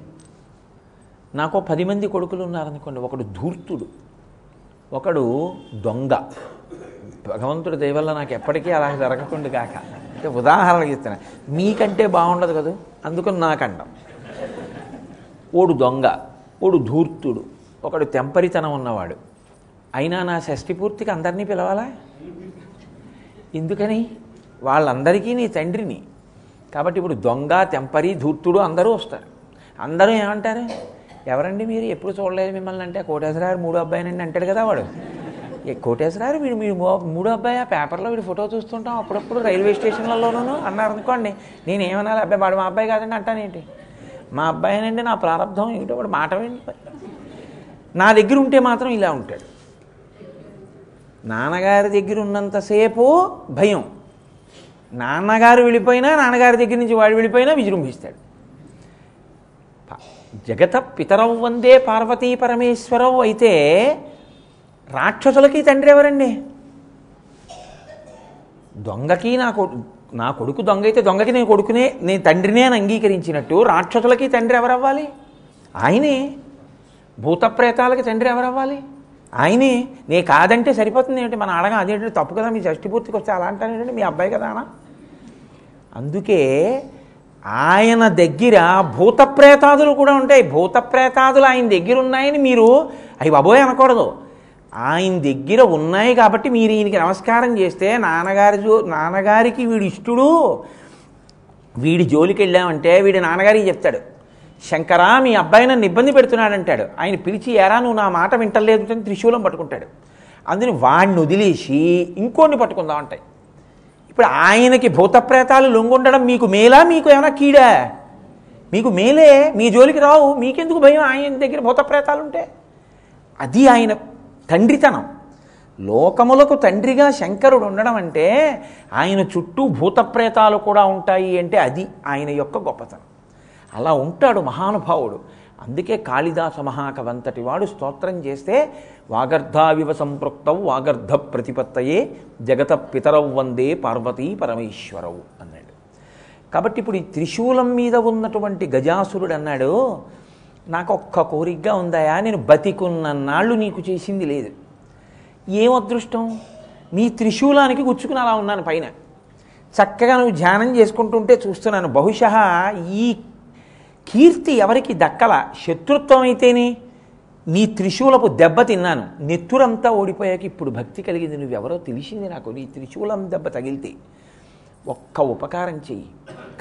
నాకు పది మంది కొడుకులు ఉన్నారనుకోండి ఒకడు ధూర్తుడు ఒకడు దొంగ. భగవంతుడి దయవల్ల నాకు ఎప్పటికీ అలా జరగకుండా కాక. అంటే ఉదాహరణకి ఇస్తాను మీకంటే బాగుండదు కదా? అందుకని నాకండం ఓడు దొంగ ఓడు ధూర్తుడు ఒకడు తెంపరితనం ఉన్నవాడు. అయినా నా షష్ఠి పూర్తికి అందరినీ పిలవాలా? ఎందుకని? వాళ్ళందరికీ నీ తండ్రిని. కాబట్టి ఇప్పుడు దొంగ తెంపరి ధూర్తుడు అందరూ వస్తారు. అందరూ ఏమంటారు? ఎవరండి మీరు? ఎప్పుడు చూడలేదు మిమ్మల్ని అంటే కోటేశ్వరారు మూడు అబ్బాయినండి అంటాడు కదా వాడు. కోటేశ్వరారు వీడు మీరు మూడు మూడో అబ్బాయి ఆ పేపర్లో వీడు ఫోటో చూస్తుంటాం అప్పుడప్పుడు రైల్వే స్టేషన్లలోనూ అన్నారు అనుకోండి నేను ఏమనాలి అబ్బాయి వాడు మా అబ్బాయి కాదండి అంటానేంటి? మా అబ్బాయినండి నా ప్రారంభం ఏమిటో వాడు మాట నా దగ్గర ఉంటే మాత్రం ఇలా ఉంటాడు. నాన్నగారి దగ్గర ఉన్నంతసేపు భయం. నాన్నగారు వెళ్ళిపోయినా నాన్నగారి దగ్గర నుంచి వాడు వెళ్ళిపోయినా విజృంభిస్తాడు. జగత పితరం వందే పార్వతీ పరమేశ్వరవు అయితే రాక్షసులకి తండ్రి ఎవరండి? దొంగకి నా కొడు నా కొడుకు దొంగ అయితే దొంగకి నేను కొడుకునే నేను తండ్రినే అని అంగీకరించినట్టు రాక్షసులకి తండ్రి ఎవరవ్వాలి? ఆయనే. భూతప్రేతాలకి తండ్రి ఎవరవ్వాలి? ఆయనే. నే కాదంటే సరిపోతుంది ఏంటి మన అడగ అదేంటి తప్పు కదా మీ షష్టిపూర్తికి వస్తే అలా అంటాను మీ అబ్బాయి కదా అనా? అందుకే ఆయన దగ్గర భూతప్రేతాదులు కూడా ఉంటాయి. భూతప్రేతాదులు ఆయన దగ్గర ఉన్నాయని మీరు అవి బాబోయ్ అనకూడదు. ఆయన దగ్గర ఉన్నాయి కాబట్టి మీరు ఈయనకి నమస్కారం చేస్తే నాన్నగారి జో నాన్నగారికి వీడు ఇష్టడు. వీడి జోలికి వెళ్ళామంటే వీడి నాన్నగారికి చెప్తాడు శంకరా మీ అబ్బాయి నన్ను ఇబ్బంది పెడుతున్నాడు అంటాడు. ఆయన పిలిచి ఎరా నువ్వు నా మాట వింటలేదు అని త్రిశూలం పట్టుకుంటాడు. అందుని వాడిని వదిలేసి ఇంకోడిని పట్టుకుందాం అంటాయి. ఇప్పుడు ఆయనకి భూతప్రేతాలు లొంగుండడం మీకు మేలా? మీకు ఏమైనా కీడా? మీకు మేలే? మీ జోలికి రావు? మీకెందుకు భయం? ఆయన దగ్గర భూతప్రేతాలు ఉంటే అది ఆయన తండ్రితనం. లోకములకు తండ్రిగా శంకరుడు ఉండడం అంటే ఆయన చుట్టూ భూతప్రేతాలు కూడా ఉంటాయి అంటే అది ఆయన యొక్క గొప్పతనం. అలా ఉంటాడు మహానుభావుడు. అందుకే కాళిదాస మహాకవంతటి వాడు స్తోత్రం చేస్తే వాగర్ధావివ సంపృక్తౌ వాగర్ధ ప్రతిపత్తయే జగత పితరౌ వందే పార్వతీ పరమేశ్వరవు అన్నాడు. కాబట్టి ఇప్పుడు ఈ త్రిశూలం మీద ఉన్నటువంటి గజాసురుడు అన్నాడు నాకు ఒక్క కోరికగా ఉందాయా నేను బతికున్న నాళ్ళు నీకు చేసింది లేదు. ఏం అదృష్టం? నీ త్రిశూలానికి గుచ్చుకుని అలా ఉన్నాను పైన. చక్కగా నువ్వు ధ్యానం చేసుకుంటుంటే చూస్తున్నాను. బహుశ ఈ కీర్తి ఎవరికి దక్కల? శత్రుత్వం అయితేనే నీ త్రిశూలపు దెబ్బ తిన్నాను. నెత్తురంతా ఓడిపోయాక ఇప్పుడు భక్తి కలిగింది. నువ్వెవరో తెలిసింది నాకు. నీ త్రిశూలం దెబ్బ తగిలితే ఒక్క ఉపకారం చెయ్యి.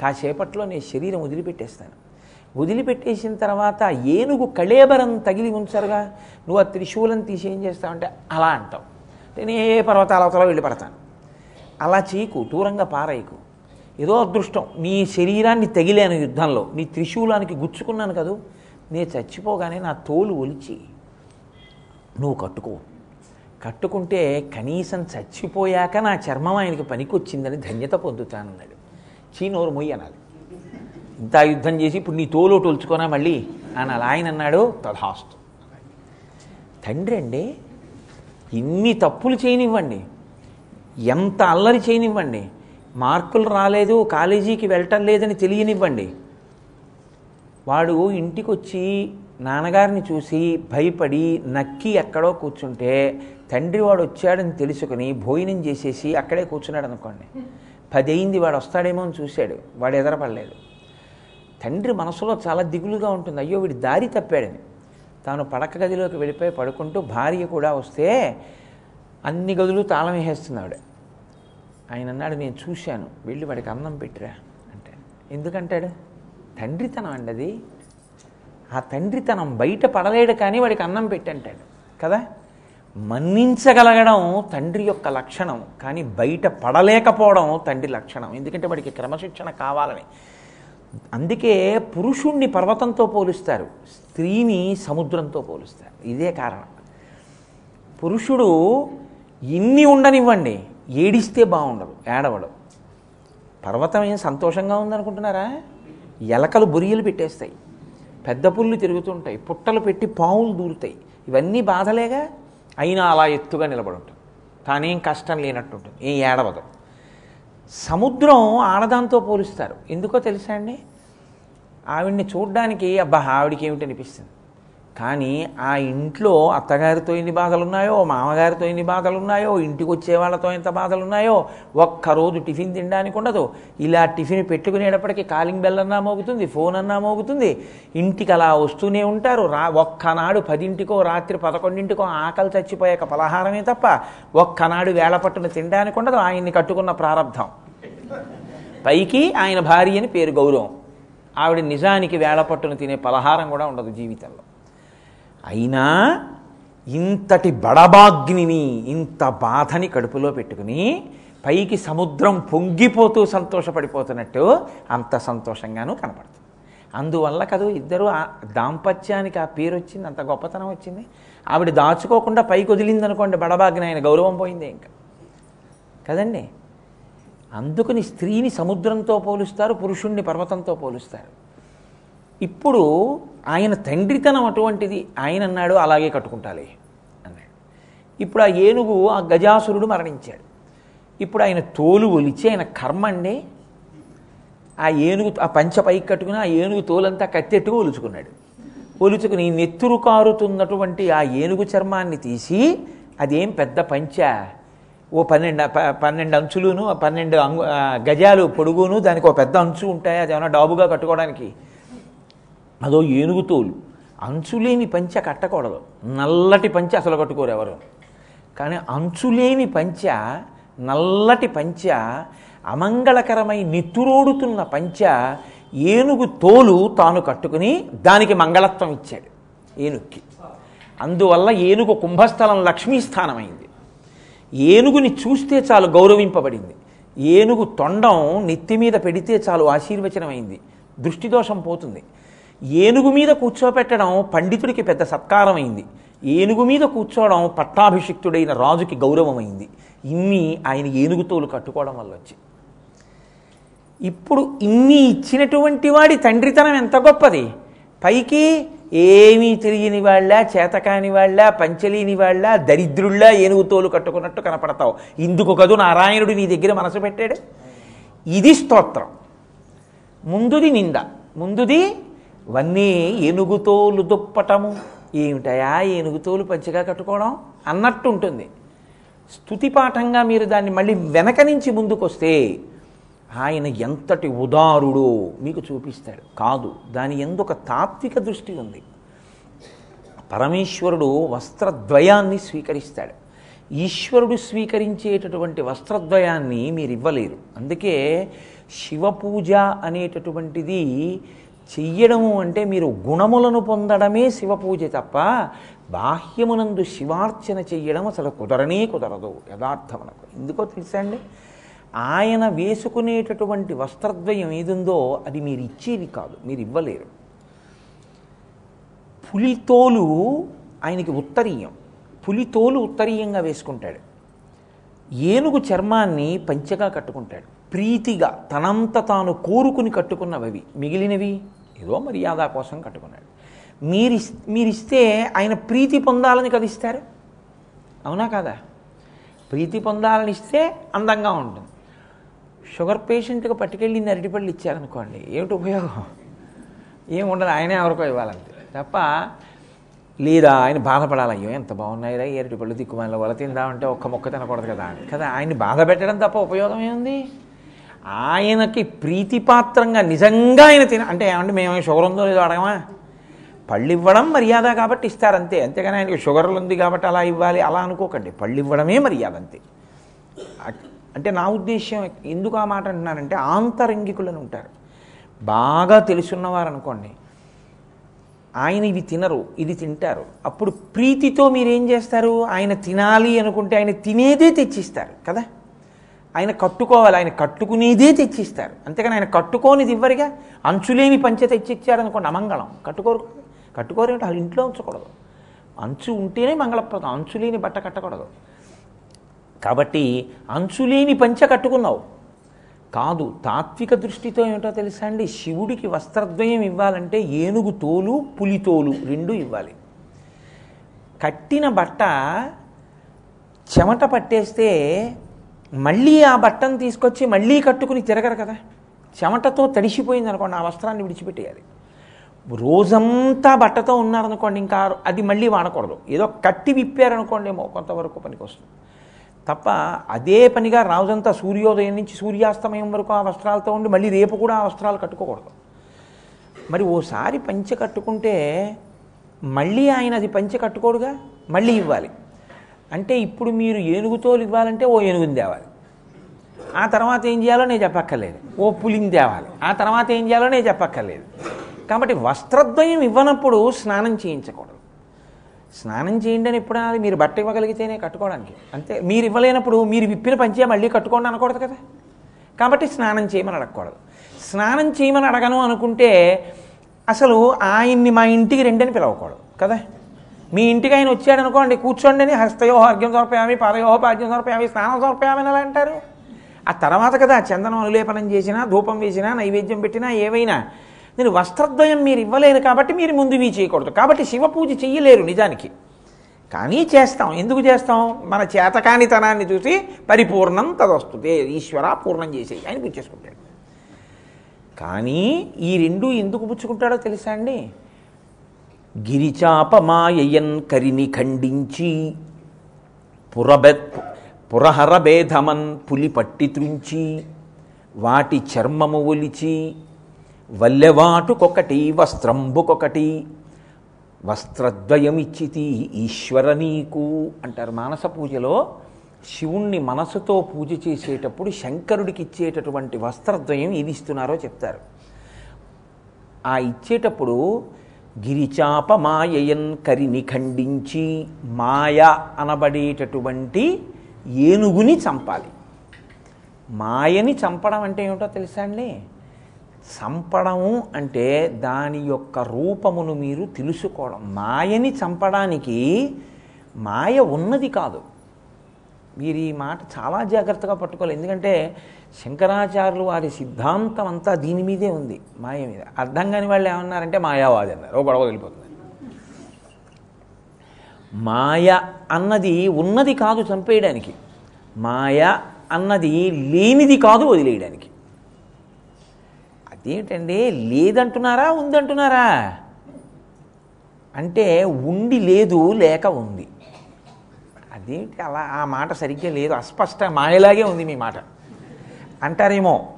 కాసేపట్లో నేను శరీరం వదిలిపెట్టేస్తాను. వదిలిపెట్టేసిన తర్వాత ఏనుగు కళేబరం తగిలి ఉంచరుగా? నువ్వు ఆ త్రిశూలం తీసి ఏం చేస్తావంటే అలా అంటావు. నేను ఏ పర్వతాల అవతల వెళ్ళి పడతాను అలా చేయకు దూరంగా పారేయకు. ఏదో అదృష్టం. నీ శరీరాన్ని తగిలాను యుద్ధంలో. నీ త్రిశూలానికి గుచ్చుకున్నాను కదూ? నేను చచ్చిపోగానే నా తోలు ఒలిచి నువ్వు కట్టుకో. కట్టుకుంటే కనీసం చచ్చిపోయాక నా చర్మం ఆయనకి పనికొచ్చిందని ధన్యత పొందుతానన్నాడు. చీనోరు మొయ్యి అనాలి. ఇంత యుద్ధం చేసి ఇప్పుడు నీ తోలు టొల్చుకోనా మళ్ళీ? అని అలా ఆయన అన్నాడు. తథాస్తు తండ్రి అండి ఇన్ని తప్పులు చేయనివ్వండి. ఎంత అల్లరి చేయనివ్వండి. మార్కులు రాలేదు కాలేజీకి వెళ్ళటం లేదని తెలియనివ్వండి. వాడు ఇంటికి వచ్చి నాన్నగారిని చూసి భయపడి నక్కి ఎక్కడో కూర్చుంటే తండ్రి వాడు వచ్చాడని తెలుసుకుని భోజనం చేసేసి అక్కడే కూర్చున్నాడు అనుకోండి పది అయింది వాడు వస్తాడేమో అని చూశాడు. వాడు ఎదరపడలేదు. తండ్రి మనసులో చాలా దిగులుగా ఉంటుంది. అయ్యో వీడి దారి తప్పాడని. తాను పడక గదిలోకి వెళ్ళిపోయి పడుకుంటూ భార్య కూడా వస్తే అన్ని గదులు తాళం వేసేస్తున్నాడు ఆయన అన్నాడు నేను చూశాను. వెళ్ళి వాడికి అన్నం పెట్టిరా. అంటే ఎందుకంటాడు? తండ్రితనం అండి అది. ఆ తండ్రితనం బయట పడలేడు కానీ వాడికి అన్నం పెట్టంటాడు. కదా? మన్నించగలగడం తండ్రి యొక్క లక్షణం కానీ బయట పడలేకపోవడం తండ్రి లక్షణం. ఎందుకంటే వాడికి క్రమశిక్షణ కావాలని. అందుకే పురుషుణ్ణి పర్వతంతో పోలుస్తారు స్త్రీని సముద్రంతో పోలుస్తారు. ఇదే కారణం. పురుషుడు ఇన్ని ఉండనివ్వండి ఏడిస్తే బాగుండదు ఏడవడు. పర్వతం ఏం సంతోషంగా ఉందనుకుంటున్నారా? ఎలకలు బొరియలు పెట్టేస్తాయి పెద్ద పుల్లు తిరుగుతుంటాయి పుట్టలు పెట్టి పావులు దూరుతాయి. ఇవన్నీ బాధలేగా? అయినా అలా ఎత్తుగా నిలబడి ఉంటుంది తానేం కష్టం లేనట్టుంటుంది ఏం ఏడవదు. సముద్రం ఆడదాంతో పోలుస్తారు. ఎందుకో తెలుసా అండి? ఆవిడ్ని చూడ్డానికి అబ్బా ఆవిడకి ఏమిటి అనిపిస్తుంది కానీ ఆ ఇంట్లో అత్తగారితో ఎన్ని బాధలు ఉన్నాయో మామగారితో ఎన్ని బాధలు ఉన్నాయో ఇంటికి వచ్చే వాళ్ళతో ఎంత బాధలు ఉన్నాయో ఒక్కరోజు టిఫిన్ తినడానికి ఉండదు. ఇలా టిఫిన్ పెట్టుకునేటప్పటికి కాలింగ్ బెల్ అన్నా మోగుతుంది ఫోన్ అన్నా మోగుతుంది. ఇంటికి అలా వస్తూనే ఉంటారు. రా ఒక్కనాడు పదింటికో రాత్రి పదకొండింటికో ఆకలి చచ్చిపోయాక పలహారమే తప్ప ఒక్కనాడు వేళ పట్టును తినడానికి ఉండదు. ఆయన్ని కట్టుకున్న ప్రారంధం పైకి ఆయన భార్య అని పేరు గౌరవం. ఆవిడ నిజానికి వేళ పట్టును తినే పలహారం కూడా ఉండదు జీవితంలో. అయినా ఇంతటి బడబాగ్నిని ఇంత బాధని కడుపులో పెట్టుకుని పైకి సముద్రం పొంగిపోతూ సంతోషపడిపోతున్నట్టు అంత సంతోషంగానూ కనపడుతుంది. అందువల్ల కదా ఇద్దరు ఆ దాంపత్యానికి ఆ పేరు వచ్చింది అంత గొప్పతనం వచ్చింది. ఆవిడ దాచుకోకుండా పైకి వదిలింది అనుకోండి బడబాగ్ని ఆయన గౌరవం పోయింది ఇంకా. కదండి? అందుకని స్త్రీని సముద్రంతో పోలుస్తారు పురుషుణ్ణి పర్వతంతో పోలుస్తారు. ఇప్పుడు ఆయన తండ్రితనం అటువంటిది ఆయన అన్నాడు అలాగే కట్టుకుంటాలి అన్నాడు. ఇప్పుడు ఆ ఏనుగు ఆ గజాసురుడు మరణించాడు. ఇప్పుడు ఆయన తోలు ఒలిచి ఆయన కర్మ అండి. ఆ ఏనుగు ఆ పంచ పైకి కట్టుకుని ఆ ఏనుగు తోలంతా కత్తెట్టుకు ఒలుచుకున్నాడు. ఒలుచుకుని నెత్తురు కారుతున్నటువంటి ఆ ఏనుగు చర్మాన్ని తీసి అదేం పెద్ద పంచ ఓ పన్నెండు పన్నెండు అంచులును పన్నెండు అంగు గజాలు పొడుగును దానికి ఒక పెద్ద అంచు ఉంటాయి అది ఏమైనా డాబుగా కట్టుకోవడానికి. అదో ఏనుగు తోలు. అంచులేని పంచ కట్టకూడదు. నల్లటి పంచ అసలు కట్టుకోరు ఎవరు. కానీ అంచులేని పంచ నల్లటి పంచ అమంగళకరమై నిత్తురోడుతున్న పంచ ఏనుగు తోలు తాను కట్టుకుని దానికి మంగళత్వం ఇచ్చాడు ఏనుగుకి అందువల్ల ఏనుగు కుంభస్థలం లక్ష్మీస్థానమైంది ఏనుగుని చూస్తే చాలు గౌరవింపబడింది. ఏనుగు తొండం నెత్తి మీద పెడితే చాలు ఆశీర్వచనమైంది. దృష్టిదోషం పోతుంది. ఏనుగు మీద కూర్చోపెట్టడం పండితుడికి పెద్ద సత్కారమైంది ఏనుగు మీద కూర్చోవడం పట్టాభిషిక్తుడైన రాజుకి గౌరవమైంది ఇన్ని ఆయన ఏనుగుతోలు కట్టుకోవడం వల్ల వచ్చి. ఇప్పుడు ఇన్ని ఇచ్చినటువంటి వాడి తండ్రితనం ఎంత గొప్పది? పైకి ఏమీ తెలియని వాళ్ళ చేతకాని వాళ్ళ పంచలేని వాళ్ళ దరిద్రుళ్ళ ఏనుగుతోలు కట్టుకున్నట్టు కనపడతావు. ఇందుకు కదు నారాయణుడు నీ దగ్గర మనసు పెట్టాడు? ఇది స్తోత్రం. ముందుది నింద. ముందుది ఇవన్నీ ఏనుగుతోలు దుప్పటము. ఏమిటయా? ఏనుగుతోలు పంచగా కట్టుకోవడం అన్నట్టు ఉంటుంది స్తుతి పాఠంగా మీరు దాన్ని మళ్ళీ వెనక నుంచి ముందుకొస్తే ఆయన ఎంతటి ఉదారుడో మీకు చూపిస్తాడు. కాదు దాని ఎందుకు తాత్విక దృష్టి ఉంది? పరమేశ్వరుడు వస్త్రద్వయాన్ని స్వీకరిస్తాడు. ఈశ్వరుడు స్వీకరించేటటువంటి వస్త్రద్వయాన్ని మీరు ఇవ్వలేరు అందుకే శివపూజ అనేటటువంటిది చెయ్యడము అంటే మీరు గుణములను పొందడమే శివపూజ తప్ప బాహ్యమునందు శివార్చన చెయ్యడం అసలు కుదరనే కుదరదు యథార్థమునకు. ఎందుకో తెలుసా అండి? ఆయన వేసుకునేటటువంటి వస్త్రద్వయం ఏదుందో అది మీరు ఇచ్చేది కాదు మీరు ఇవ్వలేరు పులితోలు ఆయనకి ఉత్తరీయం. పులితోలు ఉత్తరీయంగా వేసుకుంటాడు. ఏనుగు చర్మాన్ని పంచగా కట్టుకుంటాడు. ప్రీతిగా తనంత తాను కోరుకుని కట్టుకున్నవి మిగిలినవి? ఏదో మర్యాద కోసం కట్టుకున్నాడు. మీరు మీరిస్తే ఆయన ప్రీతి పొందాలని కదా ఇస్తారు? అవునా కదా? ప్రీతి పొందాలని ఇస్తే అందంగా ఉంటుంది. షుగర్ పేషెంట్కి పట్టుకెళ్ళి అరటిపళ్ళు ఇచ్చారనుకోండి ఏమిటి ఉపయోగం? ఏముండదు ఆయనే ఎవరికో ఇవ్వాలంతే. తప్ప లేదా ఆయన బాధపడాలి అయ్యో ఎంత బాగున్నాయిరా ఈ అరటిపళ్ళు దిక్కుమాల వల తిందామంటే ఒక్క మొక్క తినకూడదు కదా అని. కదా ఆయన్ని బాధ పెట్టడం తప్ప ఉపయోగం ఏముంది? ఆయనకి ప్రీతిపాత్రంగా నిజంగా ఆయన తిన అంటే ఏమంటే మేము షుగర్ ఉందో లేదో అడగమా? పళ్ళు ఇవ్వడం మర్యాద కాబట్టి ఇస్తారంతే. అంతేగాని ఆయనకి షుగర్లు ఉంది కాబట్టి అలా ఇవ్వాలి అలా అనుకోకండి. పళ్ళు ఇవ్వడమే మర్యాద అంతే. అంటే నా ఉద్దేశ్యం ఎందుకు ఆ మాట అంటున్నానంటే ఆంతరంగికులను ఉంటారు. బాగా తెలుసున్నవారు అనుకోండి ఆయన ఇవి తినరు ఇది తింటారు. అప్పుడు ప్రీతితో మీరేం చేస్తారు? ఆయన తినాలి అనుకుంటే ఆయన తినేదే తెచ్చిస్తారు కదా? ఆయన కట్టుకోవాలి ఆయన కట్టుకునేదే తెచ్చిస్తారు. అంతేకాని ఆయన కట్టుకోనిది ఇవ్వరిగా అంచులేని పంచె తెచ్చిచ్చారనుకోండి అమంగళం. కట్టుకోరు కట్టుకోరు అంటే వాళ్ళ ఇంట్లో ఉంచకూడదు. అంచు ఉంటేనే మంగళప్రదం అంచులేని బట్ట కట్టకూడదు. కాబట్టి అంచులేని పంచ కట్టుకున్నావు. కాదు తాత్విక దృష్టితో ఏమిటో తెలుసా అండి? శివుడికి వస్త్రద్వయం ఇవ్వాలంటే ఏనుగు తోలు పులి తోలు రెండు ఇవ్వాలి. కట్టిన బట్ట చెమట పట్టేస్తే మళ్ళీ ఆ బట్టను తీసుకొచ్చి మళ్ళీ కట్టుకుని తిరగరు కదా. చెమటతో తడిసిపోయింది అనుకోండి ఆ వస్త్రాన్ని విడిచిపెట్టేయాలి. రోజంతా బట్టతో ఉన్నారనుకోండి ఇంకా అది మళ్ళీ వాడకూడదు. ఏదో కట్టి విప్పారనుకోండి ఏమో కొంతవరకు పనికి వస్తుంది తప్ప అదే పనిగా రోజంతా సూర్యోదయం నుంచి సూర్యాస్తమయం వరకు ఆ వస్త్రాలతో ఉండి మళ్ళీ రేపు కూడా ఆ వస్త్రాలు కట్టుకోకూడదు. మరి ఓసారి పంచె కట్టుకుంటే మళ్ళీ ఆయన అది పంచె కట్టుకోడుగా? మళ్ళీ ఇవ్వాలి. అంటే ఇప్పుడు మీరు ఏనుగుతోలు ఇవ్వాలంటే ఓ ఏనుగుని తేవాలి. ఆ తర్వాత ఏం చేయాలో నేను చెప్పక్కర్లేదు. ఓ పులిని తేవాలి. ఆ తర్వాత ఏం చేయాలో నేను చెప్పక్కర్లేదు. కాబట్టి వస్త్రద్వయం ఇవ్వనప్పుడు స్నానం చేయించకూడదు. స్నానం చేయండి అని ఎప్పుడు అనాలి? మీరు బట్ట ఇవ్వగలిగితేనే కట్టుకోవడానికి. అంతే. మీరు ఇవ్వలేనప్పుడు మీరు విప్పిన పంచే మళ్ళీ కట్టుకోండి అనకూడదు కదా. కాబట్టి స్నానం చేయమని అడగకూడదు. స్నానం చేయమని అడగను అనుకుంటే అసలు ఆయన్ని మా ఇంటికి రెండని పిలవకూడదు కదా. మీ ఇంటికి ఆయన వచ్చాడు అనుకోండి కూర్చోండి అని హస్తయోహ అర్ఘ్యం సమర్పయామి పాదయోహ పాద్యం సమర్పయామి స్నానం సమర్పయామని అలా అంటారు. ఆ తర్వాత కదా చందనం అనులేపనం చేసినా ధూపం వేసినా నైవేద్యం పెట్టినా ఏవైనా. నేను వస్త్రద్వయం మీరు ఇవ్వలేరు కాబట్టి మీరు ముందు ఇవి చేయకూడదు. కాబట్టి శివ పూజ చెయ్యలేరు నిజానికి. కానీ చేస్తాం. ఎందుకు చేస్తాం? మన చేతకానితనాన్ని చూసి పరిపూర్ణం తదొస్తుంది ఈశ్వర పూర్ణం చేసేయి ఆయన పూజ చేసుకుంటాడు. కానీ ఈ రెండు ఎందుకు పుచ్చుకుంటాడో తెలుసా అండి? గిరిచాపమాయయన్ కరిని ఖండించి పురబె పురహరభేధమన్ పులి పట్టి త్రుంచి వాటి చర్మము ఒలిచి వల్లెవాటుకొకటి వస్త్రంబుకొకటి వస్త్రద్వయమిచ్చితి ఈశ్వర నీకు అంటారు. మానస పూజలో శివుణ్ణి మనసుతో పూజ చేసేటప్పుడు శంకరుడికి ఇచ్చేటటువంటి వస్త్రద్వయం ఏది ఇస్తున్నారో చెప్తారు. ఆ ఇచ్చేటప్పుడు గిరిచాప మాయయన్ కరిని ఖండించి మాయ అనబడేటటువంటి ఏనుగుని చంపాలి. మాయని చంపడం అంటే ఏమిటో తెలుసా అండి? చంపడము అంటే దాని యొక్క రూపమును మీరు తెలుసుకోవడం. మాయని చంపడానికి మాయ ఉన్నది కాదు. మీరు ఈ మాట చాలా జాగ్రత్తగా పట్టుకోవాలి. ఎందుకంటే శంకరాచార్యులు వారి సిద్ధాంతం అంతా దీని మీదే ఉంది మాయ మీద. అర్థం కాని వాళ్ళు ఏమన్నారంటే మాయావాది అన్నారు. ఓ గొడవ వెళ్ళిపోతుంది. మాయ అన్నది ఉన్నది కాదు చంపేయడానికి. మాయ అన్నది లేనిది కాదు వదిలేయడానికి. అదేంటండి? లేదంటున్నారా? ఉందంటున్నారా? అంటే ఉండి లేదు లేక ఉంది. అదేంటి? అలా ఆ మాట సరిగ్గా లేదు. అస్పష్ట. మాయలాగే ఉంది మీ మాట. అంటారేమో.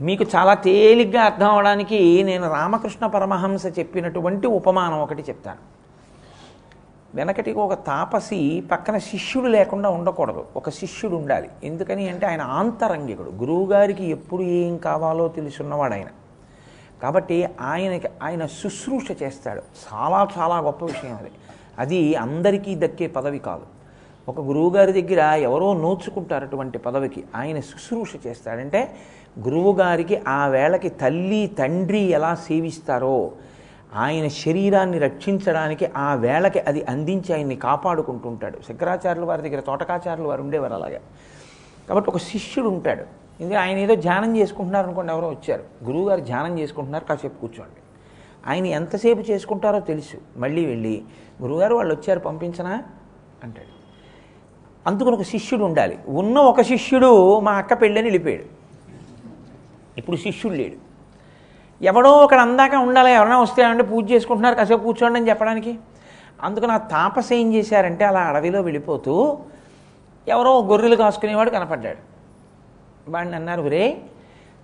మీకు చాలా తేలిగ్గా అర్థం అవడానికి నేను రామకృష్ణ పరమహంస చెప్పినటువంటి ఉపమానం ఒకటి చెప్తాను. వెనకటికి ఒక తాపసి పక్కన శిష్యుడు లేకుండా ఉండకూడదు. ఒక శిష్యుడు ఉండాలి. ఎందుకని అంటే ఆయన ఆంతరంగికుడు. గురువుగారికి ఎప్పుడు ఏం కావాలో తెలుసున్నవాడు ఆయన కాబట్టి ఆయనకి ఆయన శుశ్రూష చేస్తాడు. చాలా చాలా గొప్ప విషయం అది. అది అందరికీ దక్కే పదవి కాదు. ఒక గురువుగారి దగ్గర ఎవరో నోచుకుంటారు అటువంటి పదవికి. ఆయన శుశ్రూష చేస్తాడంటే గురువుగారికి ఆ వేళకి తల్లి తండ్రి ఎలా సేవిస్తారో ఆయన శరీరాన్ని రక్షించడానికి ఆ వేళకి అది అందించి ఆయన్ని కాపాడుకుంటుంటాడు. శంకరాచార్యుల వారి దగ్గర తోటకాచార్యులు వారు ఉండేవారు అలాగా. కాబట్టి ఒక శిష్యుడు ఉంటాడు. ఎందుకంటే ఆయన ఏదో ధ్యానం చేసుకుంటున్నారు అనుకోండి ఎవరో వచ్చారు. గురువుగారు ధ్యానం చేసుకుంటున్నారు కాసేపు కూర్చోండి. ఆయన ఎంతసేపు చేసుకుంటారో తెలుసు. మళ్ళీ వెళ్ళి గురువుగారు వాళ్ళు వచ్చారు పంపించనా? అంటాడు. అందుకని ఒక శిష్యుడు ఉండాలి. ఉన్న ఒక శిష్యుడు మా అక్క పెళ్ళని వెళ్ళిపోయాడు. ఇప్పుడు శిష్యుడు లేడు. ఎవడో ఒకడు అందాక ఉండాలి? ఎవరైనా వస్తే అంటే పూజ చేసుకుంటున్నారు కాసేపు కూర్చోండి అని చెప్పడానికి. అందుకని ఆ తాపస ఏం చేశారంటే అలా అడవిలో వెళ్ళిపోతూ ఎవరో గొర్రెలు కాసుకునేవాడు కనపడ్డాడు. వాడిని అన్నారు రే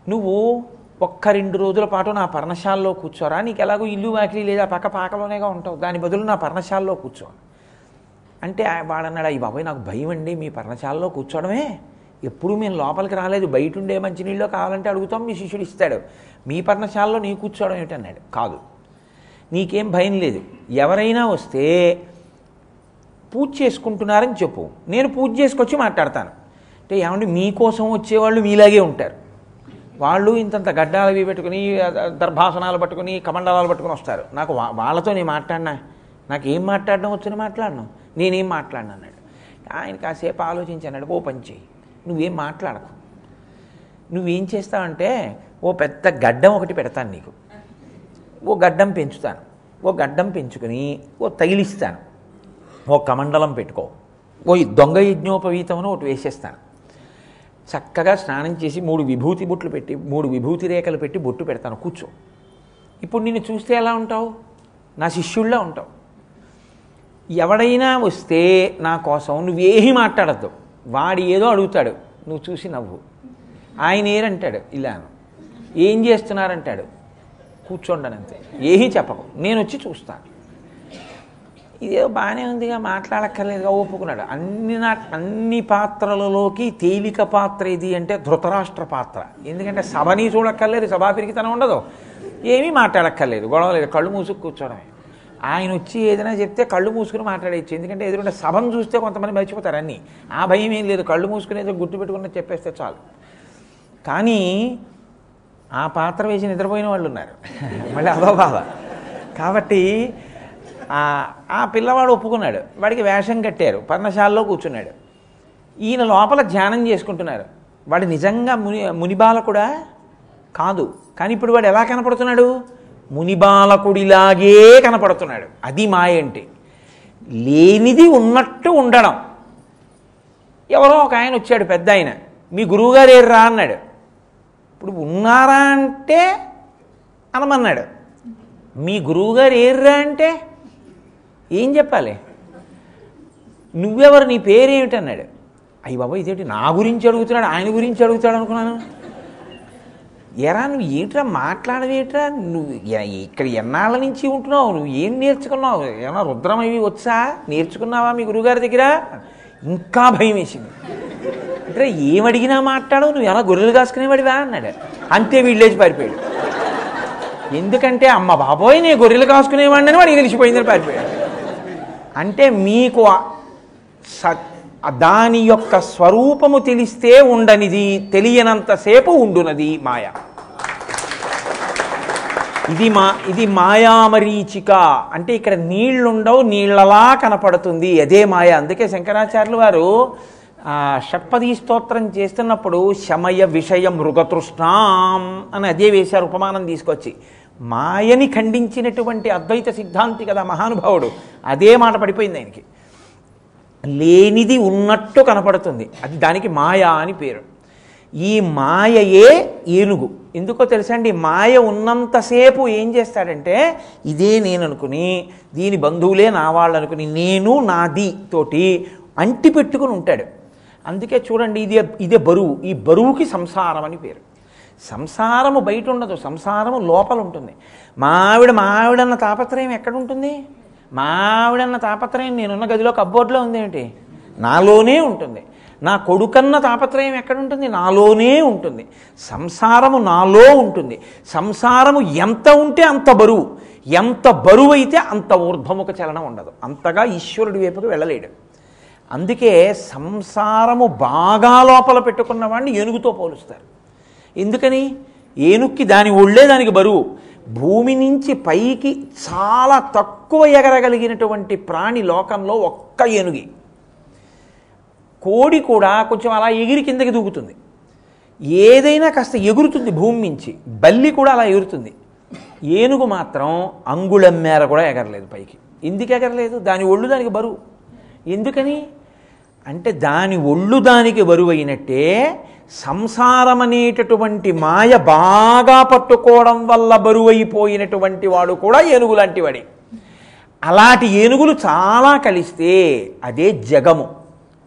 నువ్వు ఒక్క రెండు రోజుల పాటు నా పర్ణశాలలో కూర్చోరా. నీకు ఎలాగో ఇల్లు వాకిలి లేదా పక్క పాకలోనేగా ఉంటావు. దాని బదులు నా పర్ణశాలలో కూర్చో. అంటే వాడన్నాడు అయ్యి బాబాయ్ నాకు భయం అండి మీ పర్ణశాలలో కూర్చోవడమే. ఎప్పుడు మేము లోపలికి రాలేదు బయట ఉండే మంచినీళ్ళు కావాలంటే అడుగుతాం మీ శిష్యుడు ఇస్తాడు. మీ పర్ణశాలలో నీ కూర్చోవడం ఏమిటన్నాడు. కాదు. నీకేం భయం లేదు. ఎవరైనా వస్తే పూజ చేసుకుంటున్నారని చెప్పు. నేను పూజ చేసుకొచ్చి మాట్లాడతాను. అంటే ఏమంటే మీకోసం వచ్చేవాళ్ళు మీలాగే ఉంటారు. వాళ్ళు ఇంతంత గడ్డాలు అవి పెట్టుకుని దర్భాసనాలు పట్టుకుని కమండలాలు పట్టుకుని వస్తారు. నాకు వాళ్ళతో నేను మాట్లాడినా? నాకు ఏం మాట్లాడడం వచ్చని మాట్లాడను. నేనేం మాట్లాడను అన్నాడు. ఆయన కాసేపు ఆలోచించి అన్నాడు ఓ పని చేయి నువ్వేం మాట్లాడకు. నువ్వేం చేస్తావంటే ఓ పెద్ద గడ్డం ఒకటి పెడతాను నీకు. ఓ గడ్డం పెంచుతాను. ఓ గడ్డం పెంచుకుని ఓ తగిలిస్తాను. ఓ కమండలం పెట్టుకో. ఓ దొంగ యజ్ఞోపవీతమును ఒకటి వేసేస్తాను. చక్కగా స్నానం చేసి మూడు విభూతి బొట్లు పెట్టి మూడు విభూతి రేఖలు పెట్టి బొట్టు పెడతాను. కూర్చో. ఇప్పుడు నిన్ను చూస్తే ఎలా ఉంటావు? నా శిష్యుల్లా ఉంటావు. ఎవడైనా వస్తే నా కోసం నువ్వేమీ మాట్లాడద్దు. వాడు ఏదో అడుగుతాడు నువ్వు చూసి నవ్వు. ఆయన ఏరంటాడు ఇలాను. ఏం చేస్తున్నారంటాడు? కూర్చోండనంతే. ఏమీ చెప్పకు. నేను వచ్చి చూస్తాను ఇదేదో బాగానే ఉందిగా మాట్లాడక్కర్లేదుగా ఒప్పుకున్నాడు. అన్ని నా అన్ని పాత్రలలోకి తేలిక పాత్ర ఇది అంటే ధృతరాష్ట్ర పాత్ర. ఎందుకంటే సభని చూడక్కర్లేదు సభా పెరిగితనం ఉండదు. ఏమీ మాట్లాడక్కర్లేదు గొడవ లేదు కళ్ళు మూసుకు కూర్చోడమే. ఆయన వచ్చి ఏదైనా చెప్తే కళ్ళు మూసుకుని మాట్లాడేయచ్చు. ఎందుకంటే ఎదురుంటే సభను చూస్తే కొంతమంది మర్చిపోతారు అన్నీ. ఆ భయం ఏం లేదు. కళ్ళు మూసుకుని ఏదో గుర్తు పెట్టుకుని చెప్పేస్తే చాలు. కానీ ఆ పాత్ర వేసి నిద్రపోయిన వాళ్ళు ఉన్నారు. మళ్ళీ అదో బాధ కాబట్టి ఆ పిల్లవాడు ఒప్పుకున్నాడు. వాడికి వేషం కట్టారు. పర్ణశాలలో కూర్చున్నాడు. ఈయన లోపల ధ్యానం చేసుకుంటున్నారు. వాడు నిజంగా ముని మునిబాల కూడా కాదు. కానీ ఇప్పుడు వాడు ఎలా కనపడుతున్నాడు? మునిబాలకుడిలాగే కనపడుతున్నాడు. అది మాయ అంటే. లేనిది ఉన్నట్టు ఉండడం. ఎవరో ఒక ఆయన వచ్చాడు పెద్ద ఆయన. మీ గురువుగారు ఏర్రా అన్నాడు. ఇప్పుడు ఉన్నారా అంటే అనమన్నాడు. మీ గురువుగారు ఏర్రా అంటే ఏం చెప్పాలి? నువ్వెవరు? నీ పేరేమిటన్నాడు. అయ్యి బాబా ఇదేంటి నా గురించి అడుగుతున్నాడు ఆయన గురించి అడుగుతాడు అనుకున్నాను ఎరా నువ్వు ఏంట్రా మాట్లాడవేట్రా నువ్వు ఇక్కడ ఎన్నాళ్ళ నుంచి ఉంటున్నావు? నువ్వు ఏం నేర్చుకున్నావు? ఏమన్నా రుద్రం అవి వచ్చా? నేర్చుకున్నావా మీ గురువుగారి దగ్గర? ఇంకా భయం వేసింది. అంటే ఏమడిగినా మాట్లాడవు నువ్వు ఎలా గొర్రెలు కాసుకునేవాడివా? అన్నాడు. అంతే వీళ్ళేసి పారిపోయాడు. ఎందుకంటే అమ్మ బాబోయ్ నేను గొర్రెలు కాసుకునేవాడిని వాడికి తెలిసిపోయిందని పారిపోయాడు. అంటే మీకు సత్ స- దాని యొక్క స్వరూపము తెలిస్తే ఉండనిది తెలియనంతసేపు ఉండునది మాయ. ఇది మా ఇది మాయామరీచిక. అంటే ఇక్కడ నీళ్ళుండవు నీళ్ళలా కనపడుతుంది అదే మాయ. అందుకే శంకరాచార్యులు వారు షట్పదీ స్తోత్రం చేస్తున్నప్పుడు శమయ విషయ మృగతృష్ణాం అని అదే వేశారు ఉపమానం తీసుకొచ్చి. మాయని ఖండించినటువంటి అద్వైత సిద్ధాంతి కదా మహానుభావుడు. అదే మాట పడిపోయింది ఆయనకి. లేనిది ఉన్నట్టు కనపడుతుంది. అది దానికి మాయ అని పేరు. ఈ మాయయే ఏనుగు. ఎందుకో తెలుసా అండి మాయ ఉన్నంతసేపు ఏం చేస్తాడంటే ఇదే నేను అనుకుని దీని బంధువులే నా వాళ్ళు అనుకుని నేను నాది తోటి అంటి పెట్టుకుని ఉంటాడు. అందుకే చూడండి ఇదే ఇదే బరువు. ఈ బరువుకి సంసారం అని పేరు. సంసారము బయట ఉండదు. సంసారము లోపల ఉంటుంది. మావిడ మావిడన్న తాపత్రయం ఎక్కడ మా మావిడన్న తాపత్రయం నేనున్న గదిలో కబ్బోర్డ్లో ఉందేమిటి? నాలోనే ఉంటుంది. నా కొడుకన్న తాపత్రయం ఎక్కడ ఉంటుంది నాలోనే ఉంటుంది. సంసారము నాలో ఉంటుంది. సంసారము ఎంత ఉంటే అంత బరువు. ఎంత బరువు అయితే అంత ఊర్ధ్వముఖ చలనం ఉండదు. అంతగా ఈశ్వరుడి వైపుకి వెళ్ళలేడు. అందుకే సంసారము బాగా లోపల పెట్టుకున్న వాడిని ఏనుగుతో పోలుస్తారు. ఎందుకని? ఏనుక్కి దాని ఒళ్ళే దానికి బరువు. భూమి నుంచి పైకి చాలా తక్కువ ఎగరగలిగినటువంటి ప్రాణి లోకంలో ఒక్క ఏనుగి. కోడి కూడా కొంచెం అలా ఎగిరి కిందకి దూకుతుంది. ఏదైనా కాస్త ఎగురుతుంది భూమి నుంచి. బల్లి కూడా అలా ఎగురుతుంది. ఏనుగు మాత్రం అంగుళం మేర కూడా ఎగరలేదు పైకి. ఎందుకు ఎగరలేదు? దాని ఒళ్ళు దానికి బరువు. ఎందుకని? అంటే దాని ఒళ్ళు దానికి బరువు అయినట్టే సంసారం అనేటటువంటి మాయ బాగా పట్టుకోవడం వల్ల బరువైపోయినటువంటి వాడు కూడా ఏనుగు లాంటి వాడే అలాంటి ఏనుగులు చాలా కలిస్తే అదే జగము.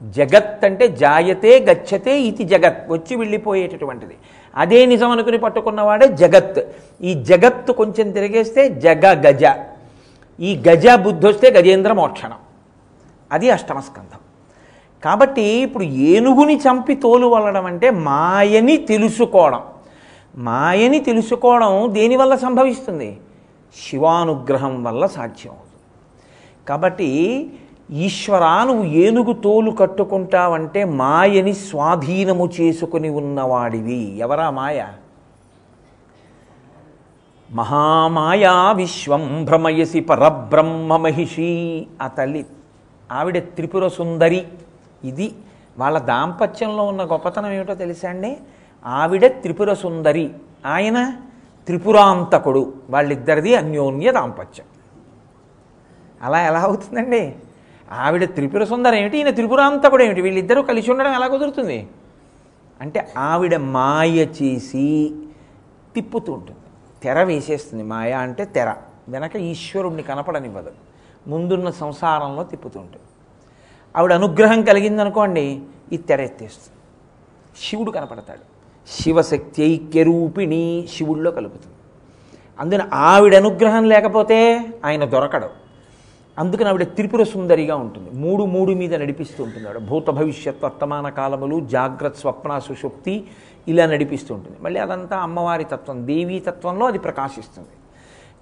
జగత్ అంటే జాయతే గచ్చతే ఇది జగత్ వచ్చి వెళ్ళిపోయేటటువంటిది. అదే నిజం అనుకుని పట్టుకున్నవాడే జగత్. ఈ జగత్తు కొంచెం తిరిగేస్తే జగ గజ. ఈ గజ బుద్ధి వస్తే గజేంద్ర మోక్షణం. అది అష్టమస్కంధం కాబట్టి ఇప్పుడు ఏనుగుని చంపి తోలు వల్లడం అంటే మాయని తెలుసుకోవడం. మాయని తెలుసుకోవడం దేనివల్ల సంభవిస్తుంది? శివానుగ్రహం వల్ల సాధ్యం అవుతుంది కాబట్టి ఈశ్వరా నువ్వు ఏనుగు తోలు కట్టుకుంటావంటే మాయని స్వాధీనము చేసుకుని ఉన్నవాడివి. ఎవరా మాయ? మహామాయా విశ్వం భ్రమయసి పరబ్రహ్మ మహిషి. ఆ తల్లి ఆవిడ త్రిపుర సుందరి. ఇది వాళ్ళ దాంపత్యంలో ఉన్న గొప్పతనం ఏమిటో తెలుసా అండి? ఆవిడ త్రిపుర సుందరి. ఆయన త్రిపురాంతకుడు. వాళ్ళిద్దరిది అన్యోన్య దాంపత్యం. అలా ఎలా అవుతుందండి? ఆవిడ త్రిపుర సుందరం ఏమిటి? ఈయన త్రిపురాంతకుడు ఏమిటి? వీళ్ళిద్దరూ కలిసి ఉండడం ఎలా కుదురుతుంది? అంటే ఆవిడ మాయ చేసి తిప్పుతూ ఉంటుంది. తెర వేసేస్తుంది. మాయ అంటే తెర. వెనక ఈశ్వరుణ్ణి కనపడనివ్వదు. ముందున్న సంసారంలో తిప్పుతుంటుంది ఆవిడ అనుగ్రహం కలిగిందనుకోండి ఈ తెరెత్తేస్తుంది శివుడు కనపడతాడు. శివశక్తి ఐక్యరూపిణి శివుడిలో కలుపుతుంది. అందుకని ఆవిడ అనుగ్రహం లేకపోతే ఆయన దొరకడు. అందుకని ఆవిడ త్రిపుర సుందరిగా ఉంటుంది. మూడు మూడు మీద నడిపిస్తూ ఉంటుంది ఆవిడ. భూత భవిష్యత్ వర్తమాన కాలములు జాగ్రత్త స్వప్న సుషుప్తి ఇలా నడిపిస్తూ ఉంటుంది. మళ్ళీ అదంతా అమ్మవారి తత్వం దేవీ తత్వంలో అది ప్రకాశిస్తుంది.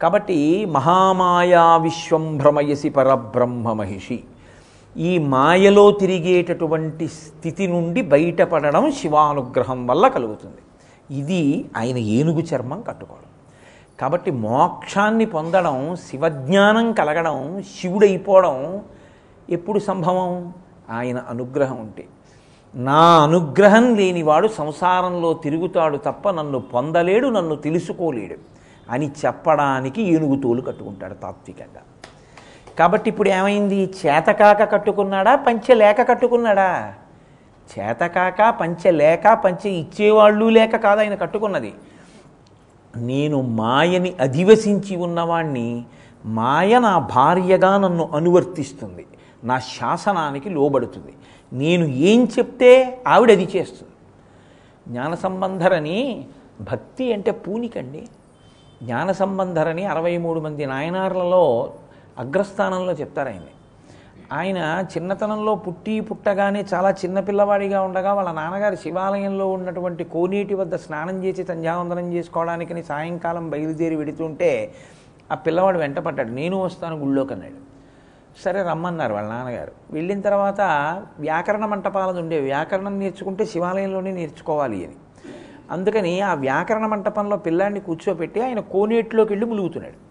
కాబట్టి మహామాయా విశ్వం భ్రమయసి పరబ్రహ్మ మహిషి. ఈ మాయలో తిరిగేటటువంటి స్థితి నుండి బయటపడడం శివానుగ్రహం వల్ల కలుగుతుంది. ఇది ఆయన ఏనుగు చర్మం కట్టుకోవడం. కాబట్టి మోక్షాన్ని పొందడం శివజ్ఞానం కలగడం శివుడైపోవడం ఎప్పుడు సంభవం? ఆయన అనుగ్రహం ఉంటే. నా అనుగ్రహం లేనివాడు సంసారంలో తిరుగుతాడు తప్ప నన్ను పొందలేడు నన్ను తెలుసుకోలేడు అని చెప్పడానికి ఏనుగు తోలు కట్టుకుంటాడు తాత్వికంగా. కాబట్టి ఇప్పుడు ఏమైంది? చేతకాక కట్టుకున్నాడా? పంచె లేక కట్టుకున్నాడా? చేతకాక పంచె లేక పంచె ఇచ్చేవాళ్ళు లేక కాదు ఆయన కట్టుకున్నది. నేను మాయని అధివసించి ఉన్నవాణ్ణి మాయ నా భార్యగా నన్ను అనువర్తిస్తుంది. నా శాసనానికి లోబడుతుంది. నేను ఏం చెప్తే ఆవిడ అది చేస్తుంది. జ్ఞాన సంబంధరని భక్తి అంటే పూనికండి. జ్ఞాన సంబంధరని అరవై మూడు మంది నాయనార్లలో అగ్రస్థానంలో చెప్తారు ఆయన్ని. ఆయన చిన్నతనంలో పుట్టి పుట్టగానే చాలా చిన్న పిల్లవాడిగా ఉండగా వాళ్ళ నాన్నగారు శివాలయంలో ఉన్నటువంటి కోనేటి వద్ద స్నానం చేసి సంధ్యావందనం చేసుకోవడానికని సాయంకాలం బయలుదేరి వెడుతుంటే ఆ పిల్లవాడు వెంటపడ్డాడు. నేను వస్తాను గుళ్ళోకి అన్నాడు. సరే రమ్మన్నారు వాళ్ళ నాన్నగారు. వెళ్ళిన తర్వాత వ్యాకరణ మంటపాలది ఉండేవి వ్యాకరణం నేర్చుకుంటే శివాలయంలోనే నేర్చుకోవాలి అని. అందుకని ఆ వ్యాకరణ మంటపంలో పిల్లాడిని కూర్చోపెట్టి ఆయన కోనేటిలోకి వెళ్ళి ములుగుతున్నాడు.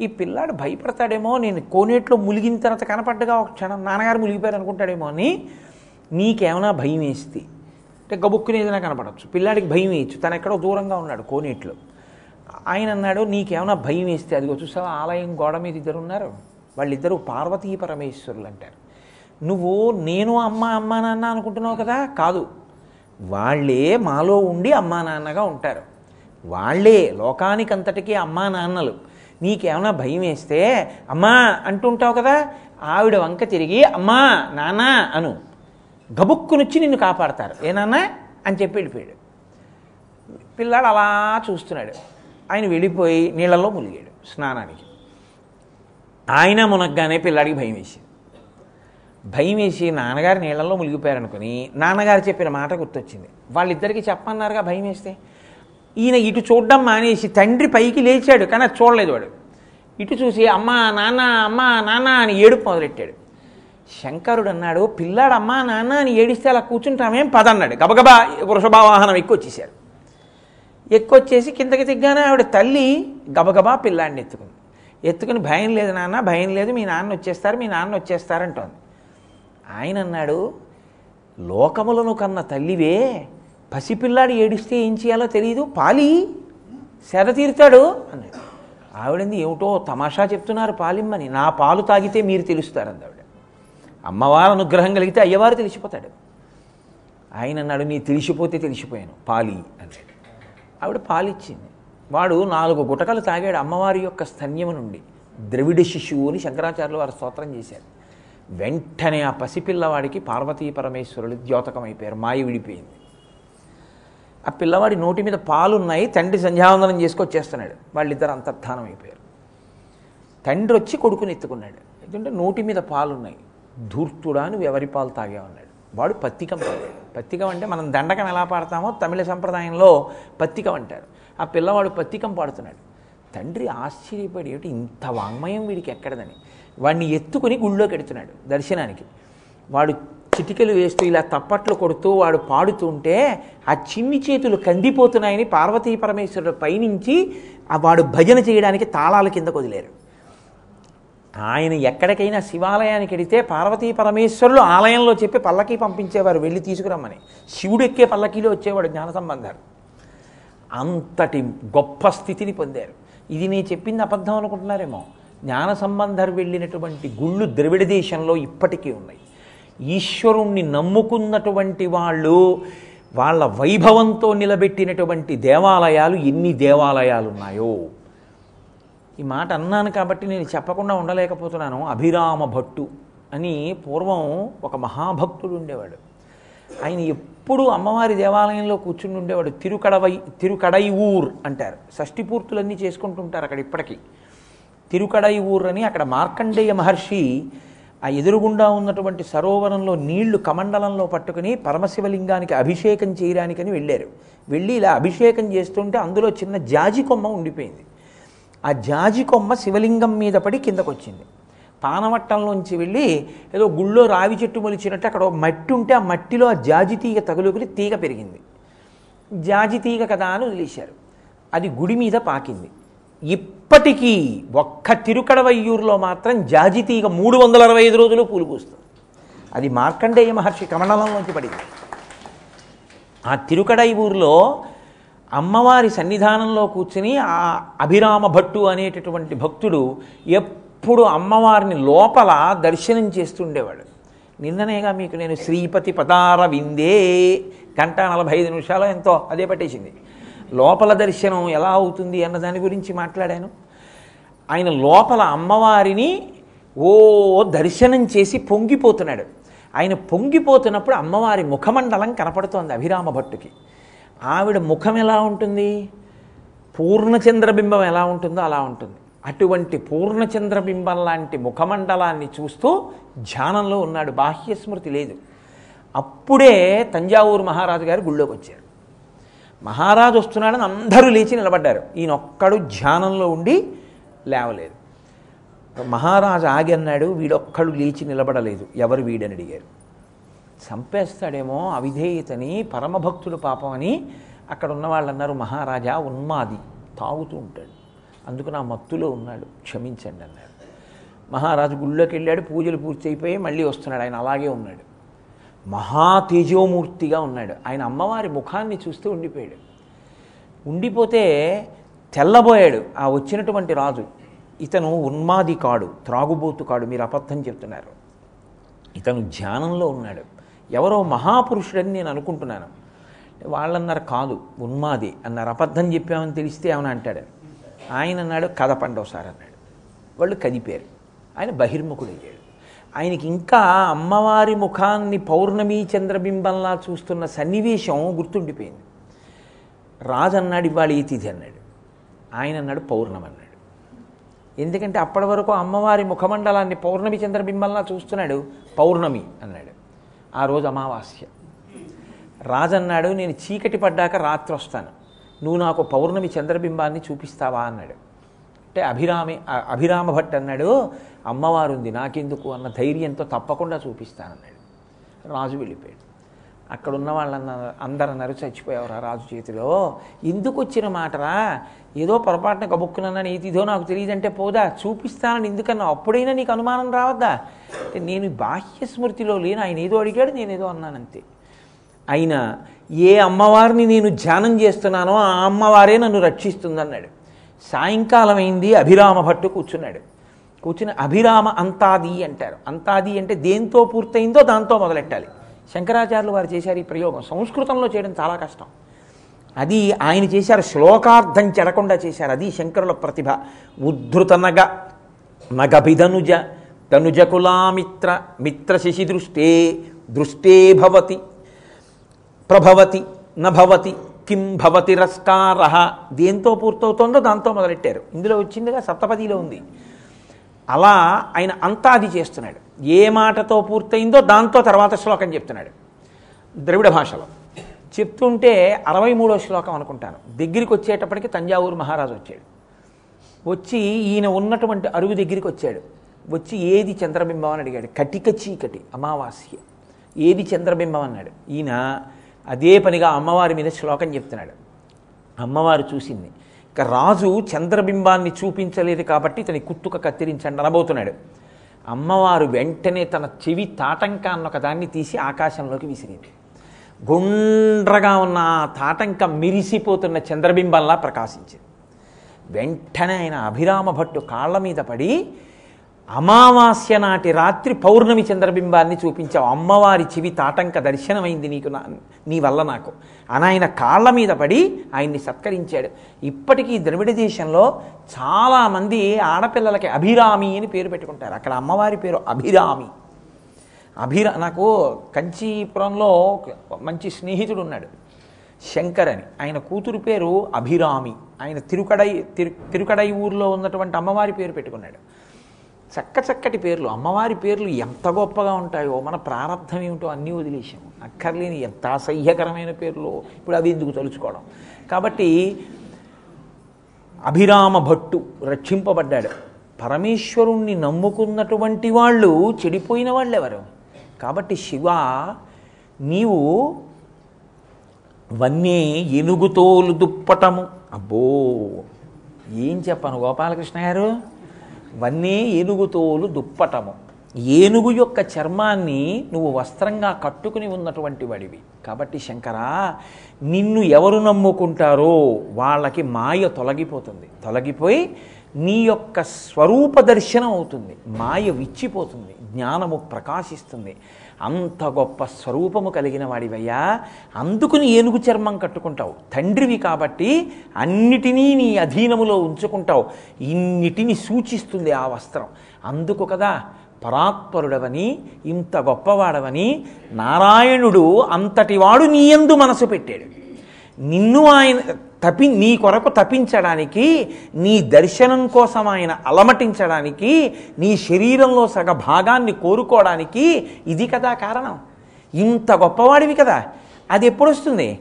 ఈ పిల్లాడు భయపడతాడేమో నేను కోనేట్లో ములిగిన తర్వాత కనపడ్డగా ఒక క్షణం నాన్నగారు ములిగిపోయారు అనుకుంటాడేమో అని నీకేమైనా భయం వేస్తే అంటే గబుక్కుని ఏదైనా కనపడవచ్చు పిల్లాడికి భయం వేయచ్చు. తను ఎక్కడో దూరంగా ఉన్నాడు కోనేట్లో. ఆయన అన్నాడు నీకేమైనా భయం వేస్తే అదిగో చూసావా ఆలయం గోడ మీద ఇద్దరు ఉన్నారు. వాళ్ళిద్దరూ పార్వతీ పరమేశ్వరులు అంటారు. నువ్వు నేను అమ్మ అమ్మ నాన్న అనుకుంటున్నావు కదా? కాదు. వాళ్ళే మాలో ఉండి అమ్మా నాన్నగా ఉంటారు. వాళ్ళే లోకానికంతటికీ అమ్మా నాన్నలు. నీకేమైనా భయం వేస్తే అమ్మా అంటుంటావు కదా ఆవిడ వంక తిరిగి అమ్మా నాన్న అను. గబుక్కునొచ్చి నిన్ను కాపాడతారు. ఏనాన్నా అని చెప్పి వెళ్ళిపోయాడు. పిల్లాడు అలా చూస్తున్నాడు. ఆయన వెళ్ళిపోయి నీళ్ళల్లో మునిగాడు స్నానానికి. ఆయన మునగ్గానే పిల్లాడికి భయం వేసింది. భయం వేసి నాన్నగారు నీళ్ళల్లో మునిగిపోయారనుకుని నాన్నగారు చెప్పిన మాట గుర్తొచ్చింది. వాళ్ళిద్దరికీ చెప్పన్నారుగా భయం వేస్తే? ఈయన ఇటు చూడడం మానేసి తండ్రి పైకి లేచాడు కానీ అది చూడలేదు వాడు. ఇటు చూసి అమ్మా నాన్న అమ్మా నాన్న అని ఏడుపు మొదలెట్టాడు. శంకరుడు అన్నాడు పిల్లాడు అమ్మా నాన్న అని ఏడిస్తే అలా కూర్చుంటామేం పదన్నాడు. గబగబా వృషభావాహనం ఎక్కువ వచ్చేసారు ఎక్కువచ్చేసి కిందకి దిగ్గానే ఆవిడ తల్లి గబగబా పిల్లాడిని ఎత్తుకుంది. ఎత్తుకుని భయం లేదు నాన్న భయం లేదు మీ నాన్న వచ్చేస్తారు మీ నాన్న వచ్చేస్తారంటోంది. ఆయన అన్నాడు లోకములను కన్న తల్లివే పసిపిల్లాడు ఏడిస్తే ఏం చేయాలో తెలియదు పాలి సెద తీరుతాడు అన్నాడు. ఆవిడంది ఏమిటో తమాషా చెప్తున్నారు పాలిమ్మని. నా పాలు తాగితే మీరు తెలుస్తారంది ఆవిడ. అమ్మవారు అనుగ్రహం కలిగితే అయ్యవారు తెలిసిపోతాడు. ఆయన అన్నాడు నీ తెలిసిపోతే తెలిసిపోయాను పాలి అన్నాడు. ఆవిడ పాలిచ్చింది. వాడు నాలుగు గుటకలు తాగాడు అమ్మవారి యొక్క స్తన్యము నుండి. ద్రవిడ శిశువు అని శంకరాచార్యులు వారు స్తోత్రం చేశారు. వెంటనే ఆ పసిపిల్లవాడికి పార్వతీ పరమేశ్వరుడు అయిపోయారు. మాయ విడిపోయింది. ఆ పిల్లవాడి నోటి మీద పాలున్నాయి తండ్రి సంధ్యావందనం చేసుకొచ్చేస్తున్నాడు. వాళ్ళిద్దరు అంతర్ధానం అయిపోయారు. తండ్రి వచ్చి కొడుకుని ఎత్తుకున్నాడు. ఎందుకంటే నోటి మీద పాలున్నాయి. ధూర్తుడా నువ్వు ఎవరి పాలు తాగావన్నాడు? వాడు పత్తికం పాడాడు పత్తికం అంటే మనం దండకం ఎలా పాడతామో తమిళ సంప్రదాయంలో పత్తికం అంటారు. ఆ పిల్లవాడు పత్తికం పాడుతున్నాడు. తండ్రి ఆశ్చర్యపడి ఏమిటి ఇంత వాంగ్మయం వీడికి ఎక్కడదని. వాడిని ఎత్తుకుని గుళ్ళోకి ఎడుతున్నాడు దర్శనానికి. వాడు చిటికలు వేస్తూ ఇలా తప్పట్లు కొడుతూ వాడు పాడుతుంటే ఆ చిన్ని చేతులు కందిపోతున్నాయని పార్వతీ పరమేశ్వరుడు పైనుంచి ఆ వాడు భజన చేయడానికి తాళాల కింద వదిలేరు. ఆయన ఎక్కడికైనా శివాలయానికి వెడితే పార్వతీ పరమేశ్వరులు ఆలయంలో చెప్పి పల్లకి పంపించేవారు వెళ్ళి తీసుకురమ్మని. శివుడు ఎక్కే పల్లకీలో వచ్చేవాడు జ్ఞాన సంబంధాలు అంతటి గొప్ప స్థితిని పొందారు. ఇది నేను చెప్పింది అబద్ధం అనుకుంటున్నారేమో. జ్ఞాన సంబంధర్ వెళ్ళినటువంటి గుళ్ళు ద్రవిడ దేశంలో ఇప్పటికీ ఉన్నాయి. ఈశ్వరుణ్ణి నమ్ముకున్నటువంటి వాళ్ళు వాళ్ళ వైభవంతో నిలబెట్టినటువంటి దేవాలయాలు ఎన్ని దేవాలయాలు ఉన్నాయో ఈ మాట అన్నాను కాబట్టి నేను చెప్పకుండా ఉండలేకపోతున్నాను. అభిరామ భట్టు అని పూర్వం ఒక మహాభక్తుడు ఉండేవాడు. ఆయన ఎప్పుడు అమ్మవారి దేవాలయంలో కూర్చుని ఉండేవాడు. తిరుకడవై తిరుకడై ఊర్ అంటారు. షష్ఠి పూర్తులన్నీ చేసుకుంటుంటారు అక్కడ ఇప్పటికీ. తిరుకడై ఊర్ అని అక్కడ మార్కండేయ మహర్షి ఆ ఎదురుగుండా ఉన్నటువంటి సరోవరంలో నీళ్ళు కమండలంలో పట్టుకుని పరమశివలింగానికి అభిషేకం చేయడానికని వెళ్ళారు. వెళ్ళి ఇలా అభిషేకం చేస్తుంటే అందులో చిన్న జాజి కొమ్మ ఉండిపోయింది. ఆ జాజి కొమ్మ శివలింగం మీద పడి కిందకు వచ్చింది పానవట్టంలోంచి వెళ్ళి ఏదో గుళ్ళో రావి చెట్టు మొలిచినట్టు అక్కడ ఒక మట్టి ఉంటే ఆ మట్టిలో ఆ జాజి తీగ తగులుకుని తీగ పెరిగింది. జాజి తీగ కదా అని వదిలేశారు. అది గుడి మీద పాకింది. ఇప్పటికీ ఒక్క తిరుకడవయ్యూరులో మాత్రం జాజితీగ మూడు వందల అరవై ఐదు రోజులు పూలు పూస్తుంది. అది మార్కండేయ మహర్షి కమండలంలోంచి పడింది. ఆ తిరుకడై ఊరిలో అమ్మవారి సన్నిధానంలో కూర్చుని ఆ అభిరామ భట్టు అనేటటువంటి భక్తుడు ఎప్పుడు అమ్మవారిని లోపల దర్శనం చేస్తుండేవాడు. నిన్ననేగా మీకు నేను శ్రీపతి పదార విందే గంట నలభై ఐదు నిమిషాలు ఎంతో అదే పట్టేసింది. లోపల దర్శనం ఎలా అవుతుంది అన్న దాని గురించి మాట్లాడాను. ఆయన లోపల అమ్మవారిని ఓ దర్శనం చేసి పొంగిపోతున్నాడు. ఆయన పొంగిపోతున్నప్పుడు అమ్మవారి ముఖమండలం కనపడుతోంది అభిరామ భట్టుకి. ఆవిడ ముఖం ఎలా ఉంటుంది? పూర్ణచంద్రబింబం ఎలా ఉంటుందో అలా ఉంటుంది. అటువంటి పూర్ణచంద్రబింబం లాంటి ముఖమండలాన్ని చూస్తూ ధ్యానంలో ఉన్నాడు. బాహ్య స్మృతి లేదు. అప్పుడే తంజావూరు మహారాజు గారు గుళ్ళోకి వచ్చారు మహారాజు వస్తున్నాడని అందరూ లేచి నిలబడ్డారు. ఈయన ఒక్కడు ధ్యానంలో ఉండి లేవలేదు. మహారాజు ఆగి అన్నాడు వీడొక్కడు లేచి నిలబడలేదు. ఎవరు వీడని అడిగారు. చంపేస్తాడేమో అవిధేయతని పరమభక్తుడు పాపం అని అక్కడ ఉన్న వాళ్ళు అన్నారు మహారాజా ఉన్మాది తాగుతూ ఉంటాడు. అందుకు నా మత్తులో ఉన్నాడు. క్షమించండి అన్నాడు. మహారాజు గుళ్ళోకి వెళ్ళాడు పూజలు పూర్తి అయిపోయి మళ్ళీ వస్తున్నాడు. ఆయన అలాగే ఉన్నాడు. మహా తేజోమూర్తిగా ఉన్నాడు. ఆయన అమ్మవారి ముఖాన్ని చూస్తూ ఉండిపోయాడు. ఉండిపోతే తెల్లబోయాడు ఆ వచ్చినటువంటి రాజు. ఇతను ఉన్మాది కాడు త్రాగుబోతు కాడు మీరు అబద్ధం చెప్తున్నారు. ఇతను ధ్యానంలో ఉన్నాడు. ఎవరో మహాపురుషుడని నేను అనుకుంటున్నాను. వాళ్ళన్నారు కాదు ఉన్మాది అన్నారు. అబద్ధం చెప్పామని తెలిస్తే ఏమని అంటాడు? ఆయన అన్నాడు కథ పండవసారి అన్నాడు. వాళ్ళు కదిపారు. ఆయన బహిర్ముఖుడయ్యాడు. ఆయనకి ఇంకా అమ్మవారి ముఖాన్ని పౌర్ణమి చంద్రబింబంలా చూస్తున్న సన్నివేశం గుర్తుండిపోయింది. రాజు అన్నాడు ఇవాళ ఈ తిథి అన్నాడు. ఆయన అన్నాడు పౌర్ణమి అన్నాడు. ఎందుకంటే అప్పటి వరకు అమ్మవారి ముఖమండలాన్ని పౌర్ణమి చంద్రబింబంలా చూస్తున్నాడు పౌర్ణమి అన్నాడు. ఆ రోజు అమావాస్య. రాజన్నాడు నేను చీకటి పడ్డాక రాత్రి వస్తాను. నువ్వు నాకు పౌర్ణమి చంద్రబింబాన్ని చూపిస్తావా అన్నాడు. అంటే అభిరామి అభిరామ భట్ అన్నాడు అమ్మవారు ఉంది నాకెందుకు అన్న ధైర్యంతో తప్పకుండా చూపిస్తానన్నాడు. రాజు వెళ్ళిపోయాడు. అక్కడ ఉన్న వాళ్ళన్న అందరు అన్నారు రాజు చేతిలో. ఎందుకు వచ్చిన మాటరా? ఏదో పొరపాటున గబుక్కునన్నా నీ నాకు తెలియదంటే పోదా? చూపిస్తానని ఎందుకన్నా? అప్పుడైనా నీకు అనుమానం రావద్దా? అంటే నేను బాహ్య స్మృతిలో లేను. ఆయన ఏదో అడిగాడు నేను ఏదో అన్నానంతే. అయినా ఏ అమ్మవారిని నేను ధ్యానం చేస్తున్నానో ఆ అమ్మవారే నన్ను రక్షిస్తుందన్నాడు. సాయంకాలం అయింది అభిరామ భట్టు కూర్చున్నాడు. కూర్చుని అభిరామ అంతాది అంటారు. అంతాది అంటే దేంతో పూర్తయిందో దాంతో మొదలెట్టాలి. శంకరాచార్యులు వారు చేశారు ఈ ప్రయోగం. సంస్కృతంలో చేయడం చాలా కష్టం. అది ఆయన చేశారు శ్లోకార్థం చెడకుండా చేశారు. అది శంకరుల ప్రతిభ. ఉద్ధృత నగ నగభిధనుజ తనుజకులామిత్ర మిత్ర శిశి దృష్టే దృష్టే భవతి ప్రభవతి నభవతి కిం భవతి రస్కార. దేంతో పూర్తవుతోందో దాంతో మొదలెట్టారు. ఇందులో వచ్చిందిగా సప్తపదిలో ఉంది. అలా ఆయన అంతా అది చేస్తున్నాడు. ఏ మాటతో పూర్తయిందో దాంతో తర్వాత శ్లోకం చెప్తున్నాడు. ద్రవిడ భాషలో. చెప్తుంటే అరవై మూడో శ్లోకం అనుకుంటాను. దగ్గరికి వచ్చేటప్పటికి తంజావూరు మహారాజు వచ్చాడు. వచ్చి ఈయన ఉన్నటువంటి అరుగు దగ్గరికి వచ్చాడు. వచ్చి ఏది చంద్రబింబం అని అడిగాడు. కటిక చీకటి అమావాస్య. ఏది చంద్రబింబం అన్నాడు. ఈయన అదే పనిగా అమ్మవారి మీద శ్లోకం చెప్తున్నాడు. అమ్మవారు చూసింది. రాజు చంద్రబింబాన్ని చూపించలేదు కాబట్టి ఇతని కుత్తుక కత్తిరించండి అనబోతున్నాడు. అమ్మవారు వెంటనే తన చెవి తాటంకాన్న ఒకదాన్ని తీసి ఆకాశంలోకి విసిరింది. గుండ్రగా ఉన్న ఆ తాటంక మిరిసిపోతున్న చంద్రబింబంలా ప్రకాశించింది. వెంటనే ఆయన అభిరామ భట్టు కాళ్ళ మీద పడి అమావాస్య నాటి రాత్రి పౌర్ణమి చంద్రబింబాన్ని చూపించావు. అమ్మవారి చెవి తాటంక దర్శనమైంది నీకు నా నీ వల్ల నాకు. అని ఆయన కాళ్ళ మీద పడి ఆయన్ని సత్కరించాడు. ఇప్పటికీ ద్రవిడ దేశంలో చాలామంది ఆడపిల్లలకి అభిరామి అని పేరు పెట్టుకుంటారు. అక్కడ అమ్మవారి పేరు అభిరామి. అభిరా నాకు కంచీపురంలో మంచి స్నేహితుడు ఉన్నాడు. శంకర్ అని. ఆయన కూతురు పేరు అభిరామి. ఆయన తిరుకడై తిరు తిరుకడై ఊర్లో ఉన్నటువంటి అమ్మవారి పేరు పెట్టుకున్నాడు. చక్క చక్కటి పేర్లు అమ్మవారి పేర్లు ఎంత గొప్పగా ఉంటాయో మన ప్రారంధం ఏమిటో అన్నీ వదిలేసాం అక్కర్లేని ఎంత అసహ్యకరమైన పేర్లు ఇప్పుడు అవి ఎందుకు తలుచుకోవడం? కాబట్టి అభిరామ భట్టు రక్షింపబడ్డాడు. పరమేశ్వరుణ్ణి నమ్ముకున్నటువంటి వాళ్ళు చెడిపోయిన వాళ్ళు ఎవరు కాబట్టి శివ నీవు వన్నే ఎనుగుతోలు దుప్పటము. అబ్బో ఏం చెప్పను గోపాలకృష్ణ గారు? వన్నే ఏనుగుతోలు దుప్పటము. ఏనుగు యొక్క చర్మాన్ని నువ్వు వస్త్రంగా కట్టుకుని ఉన్నటువంటి వాడివి. కాబట్టి శంకరా నిన్ను ఎవరు నమ్ముకుంటారో వాళ్ళకి మాయ తొలగిపోతుంది. తొలగిపోయి నీ యొక్క స్వరూప దర్శనం అవుతుంది. మాయ విచ్చిపోతుంది. జ్ఞానము ప్రకాశిస్తుంది. అంత గొప్ప స్వరూపము కలిగిన వాడివయ్యా. అందుకుని ఏనుగు చర్మం కట్టుకుంటావు. తండ్రివి కాబట్టి అన్నిటినీ నీ అధీనములో ఉంచుకుంటావు. ఇన్నిటిని సూచిస్తుంది ఆ వస్త్రం. అందుకు కదా పరాత్పరుడవని ఇంత గొప్పవాడవని నారాయణుడు అంతటివాడు నీ యందు మనసు పెట్టాడు. నిన్ను ఆయన తపి నీ కొరకు తపించడానికి నీ దర్శనం కోసం ఆయన అలమటించడానికి నీ శరీరంలో సగ భాగాన్ని కోరుకోవడానికి ఇది కదా కారణం. ఇంత గొప్పవాడివి కదా. అది ఎప్పుడు వస్తుంది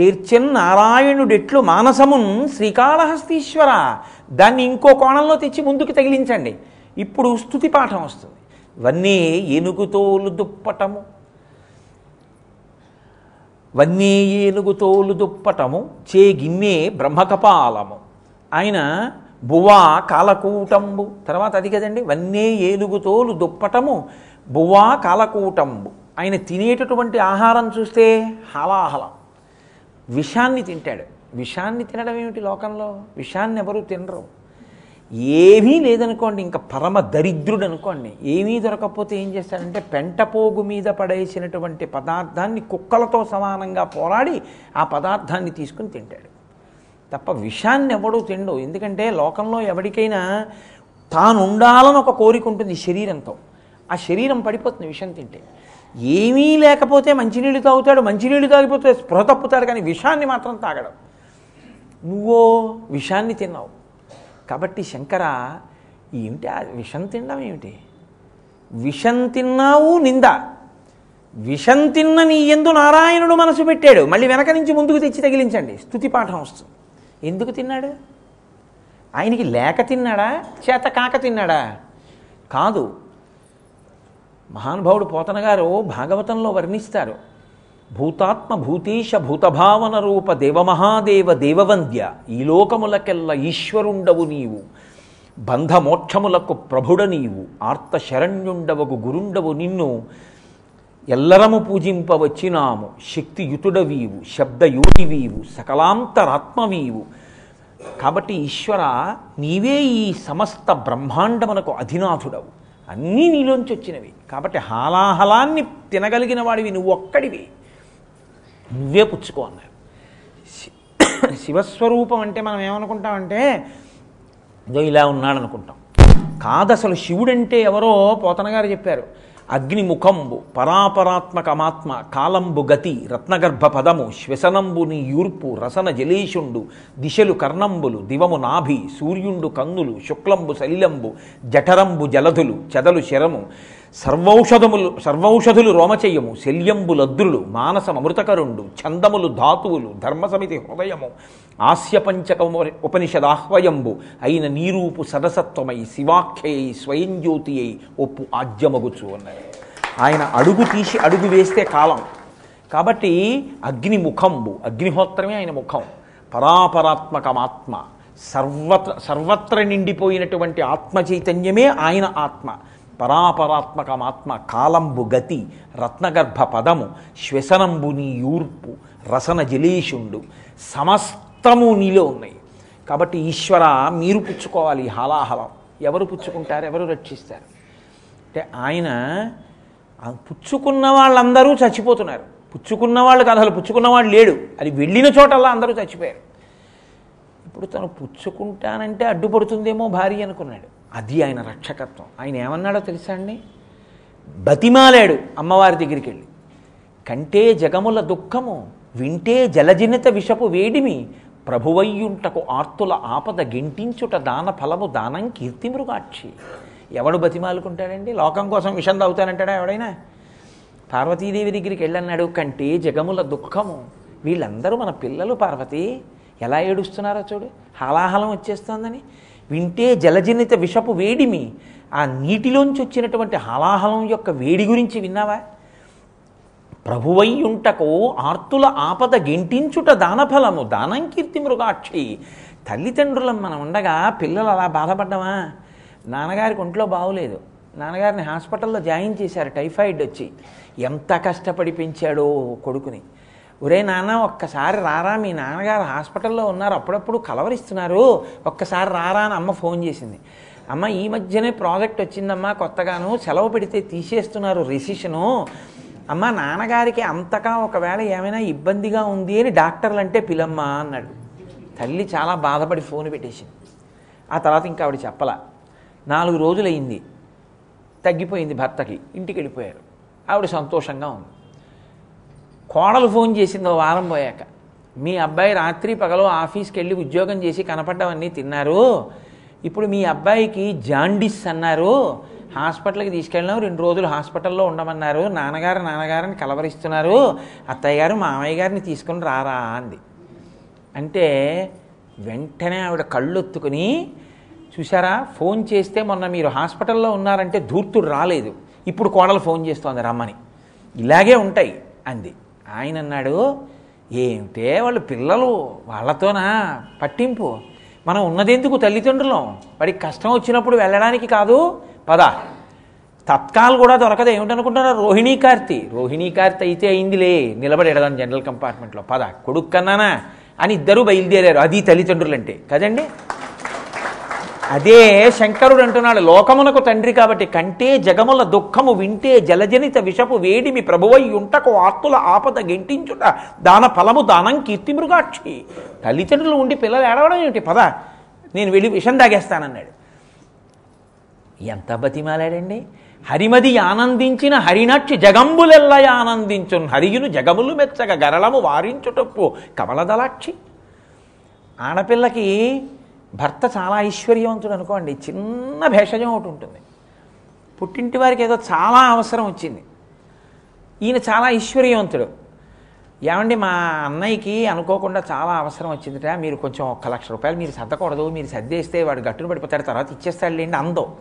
చేర్చెన్ నారాయణుడెట్లు మానసమున్ శ్రీకాళహస్తీశ్వర. దాన్ని ఇంకో కోణంలో తెచ్చి ముందుకు తగిలించండి. ఇప్పుడు స్థుతి పాఠం వస్తుంది. ఇవన్నీ ఏనుగుతోలు దుప్పటము వన్నీ ఏనుగుతోలు దుప్పటము చే గిన్నె బ్రహ్మకపాలము. ఆయన బువ్వా కాలకూటంబు. తర్వాత అది కదండి? వన్నే ఏనుగుతోలు దుప్పటము బువ్వా కాలకూటంబు. ఆయన తినేటటువంటి ఆహారం చూస్తే హలాహలం. విషాన్ని తింటాడు. విషాన్ని తినడం ఏమిటి లోకంలో? విషాన్ని ఎవరు తినరు. ఏమీ లేదనుకోండి ఇంకా పరమ దరిద్రుడు అనుకోండి ఏమీ దొరకకపోతే ఏం చేస్తాడంటే పెంటపోగు మీద పడేసినటువంటి పదార్థాన్ని కుక్కలతో సమానంగా పోరాడి ఆ పదార్థాన్ని తీసుకుని తింటాడు. తప్ప విషాన్ని ఎవడూ తిండు. ఎందుకంటే లోకంలో ఎవరికైనా తాను ఉండాలని ఒక కోరిక ఉంటుంది శరీరంతో. ఆ శరీరం పడిపోతుంది విషం తింటే. ఏమీ లేకపోతే మంచినీళ్ళు తాగుతాడు మంచినీళ్ళు తాగిపోతే స్పృహ తప్పుతాడు కానీ విషాన్ని మాత్రం తాగడం. నువ్వో విషాన్ని తిన్నావు. కాబట్టి శంకర ఏమిటి ఆ విషం తినడం ఏమిటి? విషం తిన్నావు నింద. విషం తిన్న నీ ఎందు నారాయణుడు మనసు పెట్టాడు. మళ్ళీ వెనక నుంచి ముందుకు తెచ్చి తగిలించండి. స్థుతి పాఠం వస్తుంది. ఎందుకు తిన్నాడు? ఆయనకి లేక తిన్నాడా? చేత కాక తిన్నాడా? కాదు. మహానుభావుడు పోతన గారు భాగవతంలో వర్ణిస్తారు. భూతాత్మ భూతీశ భూతభావన రూప దేవమహాదేవ దేవవంద్య. ఈ లోకములకెల్ల ఈశ్వరుండవు నీవు. బంధమోక్షములకు ప్రభుడ నీవు. ఆర్త శరణ్యుండవగు గురుండవు నిన్ను. ఎల్లరము పూజింపవచ్చినాము. శక్తియుతుడవీవు. శబ్దయోగివీవు. సకలాంతరాత్మవీవు. కాబట్టి ఈశ్వర నీవే ఈ సమస్త బ్రహ్మాండమునకు అధినాథుడవు. అన్నీ నీలోంచి వచ్చినవి. కాబట్టి హాలాహలాన్ని తినగలిగిన వాడివి నువ్వు ఒక్కడివి నువ్వే పుచ్చుకో అన్నారు శివస్వరూపం అంటే మనం ఏమనుకుంటామంటే ఇదో ఇలా ఉన్నాడనుకుంటాం. కాదు అసలు శివుడంటే ఎవరో పోతన గారు చెప్పారు. అగ్నిముఖంబు పరాపరాత్మకమాత్మ కాలంబు గతి రత్నగర్భ పదము శ్వసనంబు నీ యూర్పు రసన జలేషుండు దిశలు కర్ణంబులు దివము నాభి సూర్యుండు కన్నులు శుక్లంబు సలిలంబు జఠరంబు జలధులు చెదలు శరము సర్వౌషధములు సర్వౌషధులు రోమచయ్యము శల్యంబు లద్రులు మానసం అమృతకరుండు ఛందములు ధాతువులు ధర్మసమితి హృదయము ఆస్యపంచక ఉపనిషదాహ్వయంబు అయిన నీరూపు సదసత్వమై శివాఖ్యై స్వయం జ్యోతి అయి ఒప్పు ఆజ్యమగుచు అన్నారు ఆయన అడుగు తీసి అడుగు వేస్తే కాలం. కాబట్టి అగ్ని ముఖంబు అగ్నిహోత్రమే ఆయన ముఖం. పరాపరాత్మకమాత్మ సర్వత్ర సర్వత్ర నిండిపోయినటువంటి ఆత్మ చైతన్యమే ఆయన ఆత్మ. పరాపరాత్మకమాత్మ కాలంబు గతి రత్నగర్భ పదము శ్వసనంబు నీ యూర్పు రసన జలేషుండు సమస్తము నీలో ఉన్నాయి. కాబట్టి ఈశ్వర మీరు పుచ్చుకోవాలి హలాహలం. ఎవరు పుచ్చుకుంటారు? ఎవరు రక్షిస్తారు? అంటే ఆయన పుచ్చుకున్న వాళ్ళందరూ చచ్చిపోతున్నారు. పుచ్చుకున్న వాళ్ళు కాదు అసలు పుచ్చుకున్నవాడు లేడు. అది వెళ్ళిన చోటల్లా అందరూ చచ్చిపోయారు. ఇప్పుడు తను పుచ్చుకుంటానంటే అడ్డుపడుతుందేమో భార్య అనుకున్నాడు. అది ఆయన రక్షకత్వం. ఆయన ఏమన్నాడో తెలుసా అండి? బతిమాలాడు అమ్మవారి దగ్గరికి వెళ్ళి కంటే జగముల దుఃఖము వింటే జలజనిత విషపు వేడిమి ప్రభువయ్యుంటకు ఆర్తుల ఆపద గింటించుట దాన ఫలము దానం కీర్తి మృగాక్షి ఎవడు బతిమాలుకుంటాడండి? లోకం కోసం విషం తాగుతానంటాడా ఎవడైనా? పార్వతీదేవి దగ్గరికి వెళ్ళన్నాడు కంటే జగముల దుఃఖము వీళ్ళందరూ మన పిల్లలు పార్వతి ఎలా ఏడుస్తున్నారో చూడు. హాలాహలం వచ్చేస్తోందని. వింటే జలజనిత విషపు వేడిమి. ఆ నీటిలోంచి వచ్చినటువంటి హలాహలం యొక్క వేడి గురించి విన్నావా? ప్రభువయ్యుంటకు ఆర్తుల ఆపద గెంటించుట దానఫలము దానం కీర్తి మృగాక్షి. తల్లిదండ్రులం మనం ఉండగా పిల్లలు అలా బాధపడ్డమా? నాన్నగారికి ఒంట్లో బాగోలేదు నాన్నగారిని హాస్పిటల్లో జాయిన్ చేశారు టైఫాయిడ్ వచ్చి. ఎంత కష్టపడి పెంచాడో కొడుకుని. ఒరే నాన్న ఒక్కసారి రారా మీ నాన్నగారు హాస్పిటల్లో ఉన్నారు అప్పుడప్పుడు కలవరిస్తున్నారు ఒక్కసారి రారా అని అమ్మ ఫోన్ చేసింది. అమ్మ ఈ మధ్యనే ప్రాజెక్ట్ వచ్చిందమ్మా కొత్తగాను సెలవు పెడితే తీసేస్తున్నారు రెసిషను. అమ్మ నాన్నగారికి అంతగా ఒకవేళ ఏమైనా ఇబ్బందిగా ఉంది అని డాక్టర్లు అంటే పిలమ్మా అన్నాడు. తల్లి చాలా బాధపడి ఫోన్ పెట్టేసింది. ఆ తర్వాత ఇంకా ఆవిడ చెప్పలా. నాలుగు రోజులయ్యింది. తగ్గిపోయింది భర్తకి. ఇంటికి వెళ్ళిపోయారు ఆవిడ సంతోషంగా ఉంది. కోడలు ఫోన్ చేసింది వారం పోయాక. మీ అబ్బాయి రాత్రి పగలు ఆఫీస్కి వెళ్ళి ఉద్యోగం చేసి కనపడ్డవన్నీ తిన్నారు. ఇప్పుడు మీ అబ్బాయికి జాండిస్ అన్నారు. హాస్పిటల్కి తీసుకెళ్ళినాం రెండు రోజులు హాస్పిటల్లో ఉండమన్నారు. నాన్నగారు నాన్నగారిని కలవరిస్తున్నారు. అత్తయ్య గారు మామయ్య గారిని తీసుకుని రారా అంది. అంటే వెంటనే ఆవిడ కళ్ళొత్తుకుని చూసారా ఫోన్ చేస్తే మొన్న మీరు హాస్పిటల్లో ఉన్నారంటే ధూర్తుడు రాలేదు. ఇప్పుడు కోడలు ఫోన్ చేస్తోంది రమ్మని. ఇలాగే ఉంటాయి అంది. ఆయన అన్నాడు ఏమిటే వాళ్ళు పిల్లలు? వాళ్ళతోనా? పట్టింపు? మనం ఉన్నదెందుకు తల్లిదండ్రులం? వాడికి కష్టం వచ్చినప్పుడు వెళ్ళడానికి కాదు? పద. తత్కాల్ కూడా దొరకదు. ఏమిటనుకుంటున్నారు? రోహిణీ కార్తి. రోహిణీ కార్తి అయితే అయిందిలే. నిలబడి జనరల్ కంపార్ట్మెంట్లో. పద. కొడుకు కన్నానా? అని ఇద్దరూ బయలుదేరారు. అది తల్లిదండ్రులు అంటే కదండి? అదే శంకరుడు అంటున్నాడు లోకమునకు తండ్రి కాబట్టి కంటే జగముల దుఃఖము వింటే జలజనిత విషపు వేడిమి ప్రభువై ఉంటకు ఆర్తుల ఆపద గెంటించుట. దాన ఫలము దానం కీర్తి మృగాక్షి. తల్లిదండ్రులు ఉండి పిల్లలు ఏడవడం ఏమిటి? పద నేను వెళ్ళి విషం తాగేస్తానన్నాడు. ఎంత బతిమాలాడండి? హరిమది ఆనందించిన హరినక్షి జగంబులెల్ల ఆనందించున్. హరియును జగములు మెచ్చగ గరళము వారించుటప్పు కమలదలాక్షి. ఆడపిల్లకి భర్త చాలా ఐశ్వర్యవంతుడు అనుకోండి చిన్న భేషజం ఒకటి ఉంటుంది. పుట్టింటి వారికి ఏదో చాలా అవసరం వచ్చింది. ఈయన చాలా ఐశ్వర్యవంతుడు. ఏమండి మా అన్నయ్యకి అనుకోకుండా చాలా అవసరం వచ్చిందిట మీరు కొంచెం ఒక్క లక్ష రూపాయలు మీరు సర్దకూడదు మీరు సర్దేస్తే వాడు గట్టును పడిపోతాడు తర్వాత ఇచ్చేస్తాడు లేండి అందో.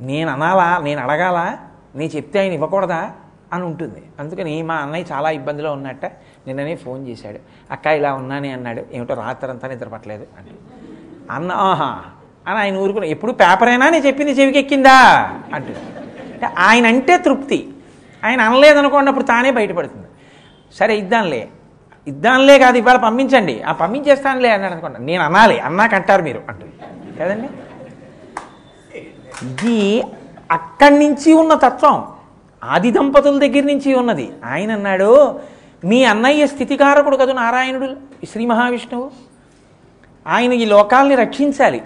నేను అనాలా నేను అడగాలా నేను చెప్తే ఆయన ఇవ్వకూడదా అని ఉంటుంది. అందుకని మా అన్నయ్య చాలా ఇబ్బందిలో ఉన్నట్ట నిన్ననే ఫోన్ చేశాడు. అక్క ఇలా ఉన్నానే అన్నాడు. ఏమిటో రాత్రంతా నిద్ర పట్టలేదు అని అన్న ఆహా. అని ఆయన ఊరుకుని ఎప్పుడు పేపరేనా నేను చెప్పింది చెవికి ఎక్కిందా? అంటే ఆయన అంటే తృప్తి. ఆయన అనలేదనుకోండి అప్పుడు తానే బయటపడుతుంది. సరే ఇద్దాంలే. ఇద్దాంలే కాదు ఇవాళ పంపించండి. ఆ పంపించేస్తానులే అన్నాడు అనుకోండి. నేను అనాలి అన్నాకంటారు మీరు. అంటుంది. కదండి? ఇది అక్కడి నుంచి ఉన్న తత్వం. ఆది దంపతుల దగ్గర నుంచి ఉన్నది. ఆయన అన్నాడు మీ అన్నయ్య స్థితికారకుడు కదా నారాయణుడు శ్రీ మహావిష్ణువు? ఆయన ఈ లోకాల్ని రక్షించాలి.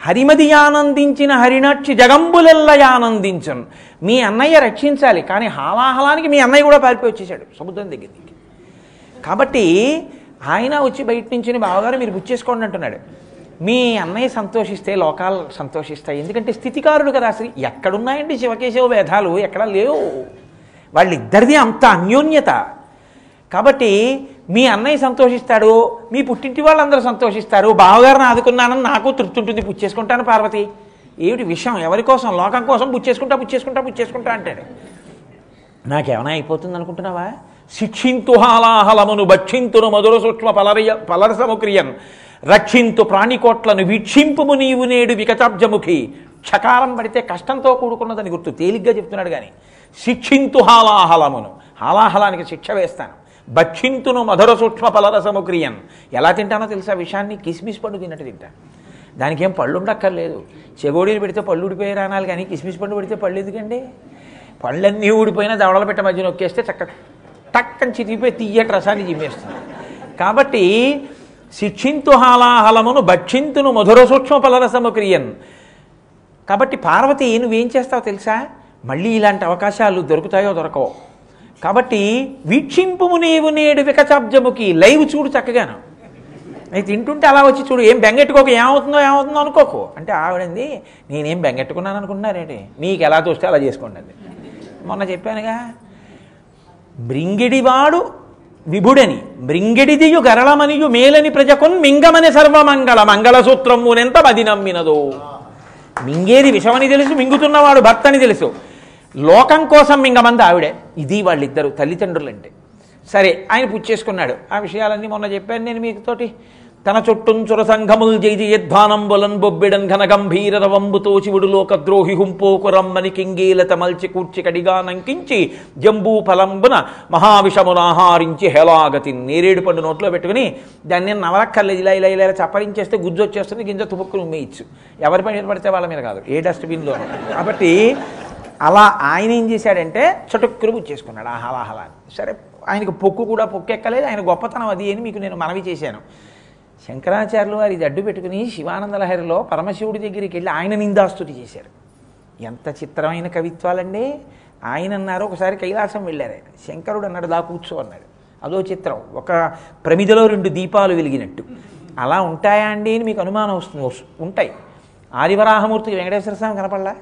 హరిమది ఆనందించిన హరినక్షి జగంబులెల్ల ఆనందించను మీ అన్నయ్య రక్షించాలి కానీ హాలాహలానికి మీ అన్నయ్య కూడా పారిపోయి వచ్చేసాడు సముద్రం దగ్గర కాబట్టి ఆయన వచ్చి బయట నుంచి బావగారు మీరు బుచ్చేసుకోండి అంటున్నాడు. మీ అన్నయ్య సంతోషిస్తే లోకాలు సంతోషిస్తాయి. ఎందుకంటే స్థితికారుడు కదా అసలు. ఎక్కడున్నాయండి శివకేశవ వేధాలు ఎక్కడ లేవు. వాళ్ళిద్దరిది అంత అన్యోన్యత. కాబట్టి మీ అన్నయ్య సంతోషిస్తాడు మీ పుట్టింటి వాళ్ళందరూ సంతోషిస్తారు బావగారిని ఆదుకున్నానని నాకు తృప్తి ఉంటుంది పుచ్చేసుకుంటాను పార్వతి. ఏమిటి విషయం? ఎవరి కోసం? లోకం కోసం పుచ్చేసుకుంటా పుచ్చేసుకుంటా పుచ్చేసుకుంటా అంటాడు. నాకేమైనా అయిపోతుంది అనుకుంటున్నావా శిక్షింతు హాలాహలమును భక్షింతును మధుర సూక్ష్మ పలరియ పలర క్రియన్ రక్షింతు ప్రాణికోట్లను వీక్షింపుము నీవు నేడు వికటాబ్జముఖి. క్షకారం పడితే కష్టంతో కూడుకున్నదని గుర్తు తేలిగ్గా చెప్తున్నాడు కానీ శిక్షింతు హాలాహలమును. హాలాహలానికి శిక్ష వేస్తాను. బచ్చింతును మధుర సూక్ష్మ ఫలరసము క్రియన్. ఎలా తింటానో తెలుసా? విషయాన్ని కిస్మిస్ పండు తిన్నట్టు తింటా. దానికి ఏం పళ్ళు ఉండక్కర్లేదు. చెగోడీలు పెడితే పళ్ళు ఊడిపోయి రానాలి కానీ కిస్మిస్ పండు పెడితే పళ్ళు ఎందుకండి? పళ్ళన్నీ ఊడిపోయినా దవడల పెట్ట మధ్య నొక్కేస్తే చక్క టక్కని చితికిపోయి తీయటి రసాన్ని జిమ్మేస్తుంది. కాబట్టి శిక్షింతు హాలాహలమును భక్షింతును మధుర సూక్ష్మ ఫలరసము క్రియన్. కాబట్టి పార్వతి నువ్వేం చేస్తావు తెలుసా? మళ్ళీ ఇలాంటి అవకాశాలు దొరుకుతాయో దొరకవో? కాబట్టి వీక్షింపుము నీవు నేడు వికచాబ్జముకి లైవ్ చూడు చక్కగాను. నేను తింటుంటే అలా వచ్చి చూడు ఏం బెంగెట్టుకోక ఏమవుతుందో ఏమవుతుందో అనుకోకు. అంటే ఆవిడంది నేనేం బెంగెట్టుకున్నాను అనుకుంటున్నారేంటి మీకు ఎలా చూస్తే అలా చేసుకోండి అది. మొన్న చెప్పానుగా బ్రింగిడివాడు విభుడని బ్రింగిడిదియు గరళమనియు మేలని ప్రజకున్ మింగమని సర్వమంగళ మంగళసూత్రమునెంత మది నమ్మినదో. మింగేది విషమని తెలుసు మింగుతున్నవాడు భర్తని తెలుసు. లోకం కోసం మింగమంది ఆవిడే. ఇది వాళ్ళిద్దరు తల్లిదండ్రులంటే. సరే ఆయన పుచ్చేసుకున్నాడు ఆ విషయాలన్నీ మొన్న చెప్పాను నేను మీతోటి. తన చుట్టుంచుర సంఘముల్ జైజయధ్వానంబులన్ బొబ్బిడన్ ఘన గంభీర రవంబు తోచివుడు లోకద్రోహి హుంపోకు రమ్మని కింగీలత మల్చి కూర్చి కడిగా నంకించి జంబూ ఫలంబున మహావిషమునాహారించి హేలాగతి నేరేడు పండు నోట్లో పెట్టుకుని దాన్ని నవలక్కర్లేదు ఇలా ఇలా ఇలా చప్పరించేస్తే గుజ్జు వచ్చేస్తుంది గింజ తుపుక్కులు ఉమ్మేయచ్చు. ఎవరి పని పడితే వాళ్ళ మీద కాదు. ఏ డస్ట్బిన్లో కాబట్టి అలా ఆయన ఏం చేశాడంటే చటుక్కులు గుచ్చేసుకున్నాడు. ఆహలాహలా సరే ఆయనకు పొక్కు కూడా పొక్కెక్కలేదు. ఆయన గొప్పతనం అది అని మీకు నేను మనవి చేశాను. శంకరాచార్యులు వారి అడ్డు పెట్టుకుని శివానంద లహరిలో పరమశివుడి దగ్గరికి వెళ్ళి ఆయన నిందాస్తుతి చేశారు. ఎంత చిత్రమైన కవిత్వాలండి. ఆయన అన్నారు ఒకసారి కైలాసం వెళ్ళారు. ఆయన శంకరుడు అన్నాడు దా కూర్చో అన్నాడు. అదో చిత్రం ఒక ప్రమిదలో రెండు దీపాలు వెలిగినట్టు. అలా ఉంటాయా అండి అని మీకు అనుమానం వస్తుంది ఉంటాయి. ఆదివరాహమూర్తికి వెంకటేశ్వర స్వామి కనపడలా?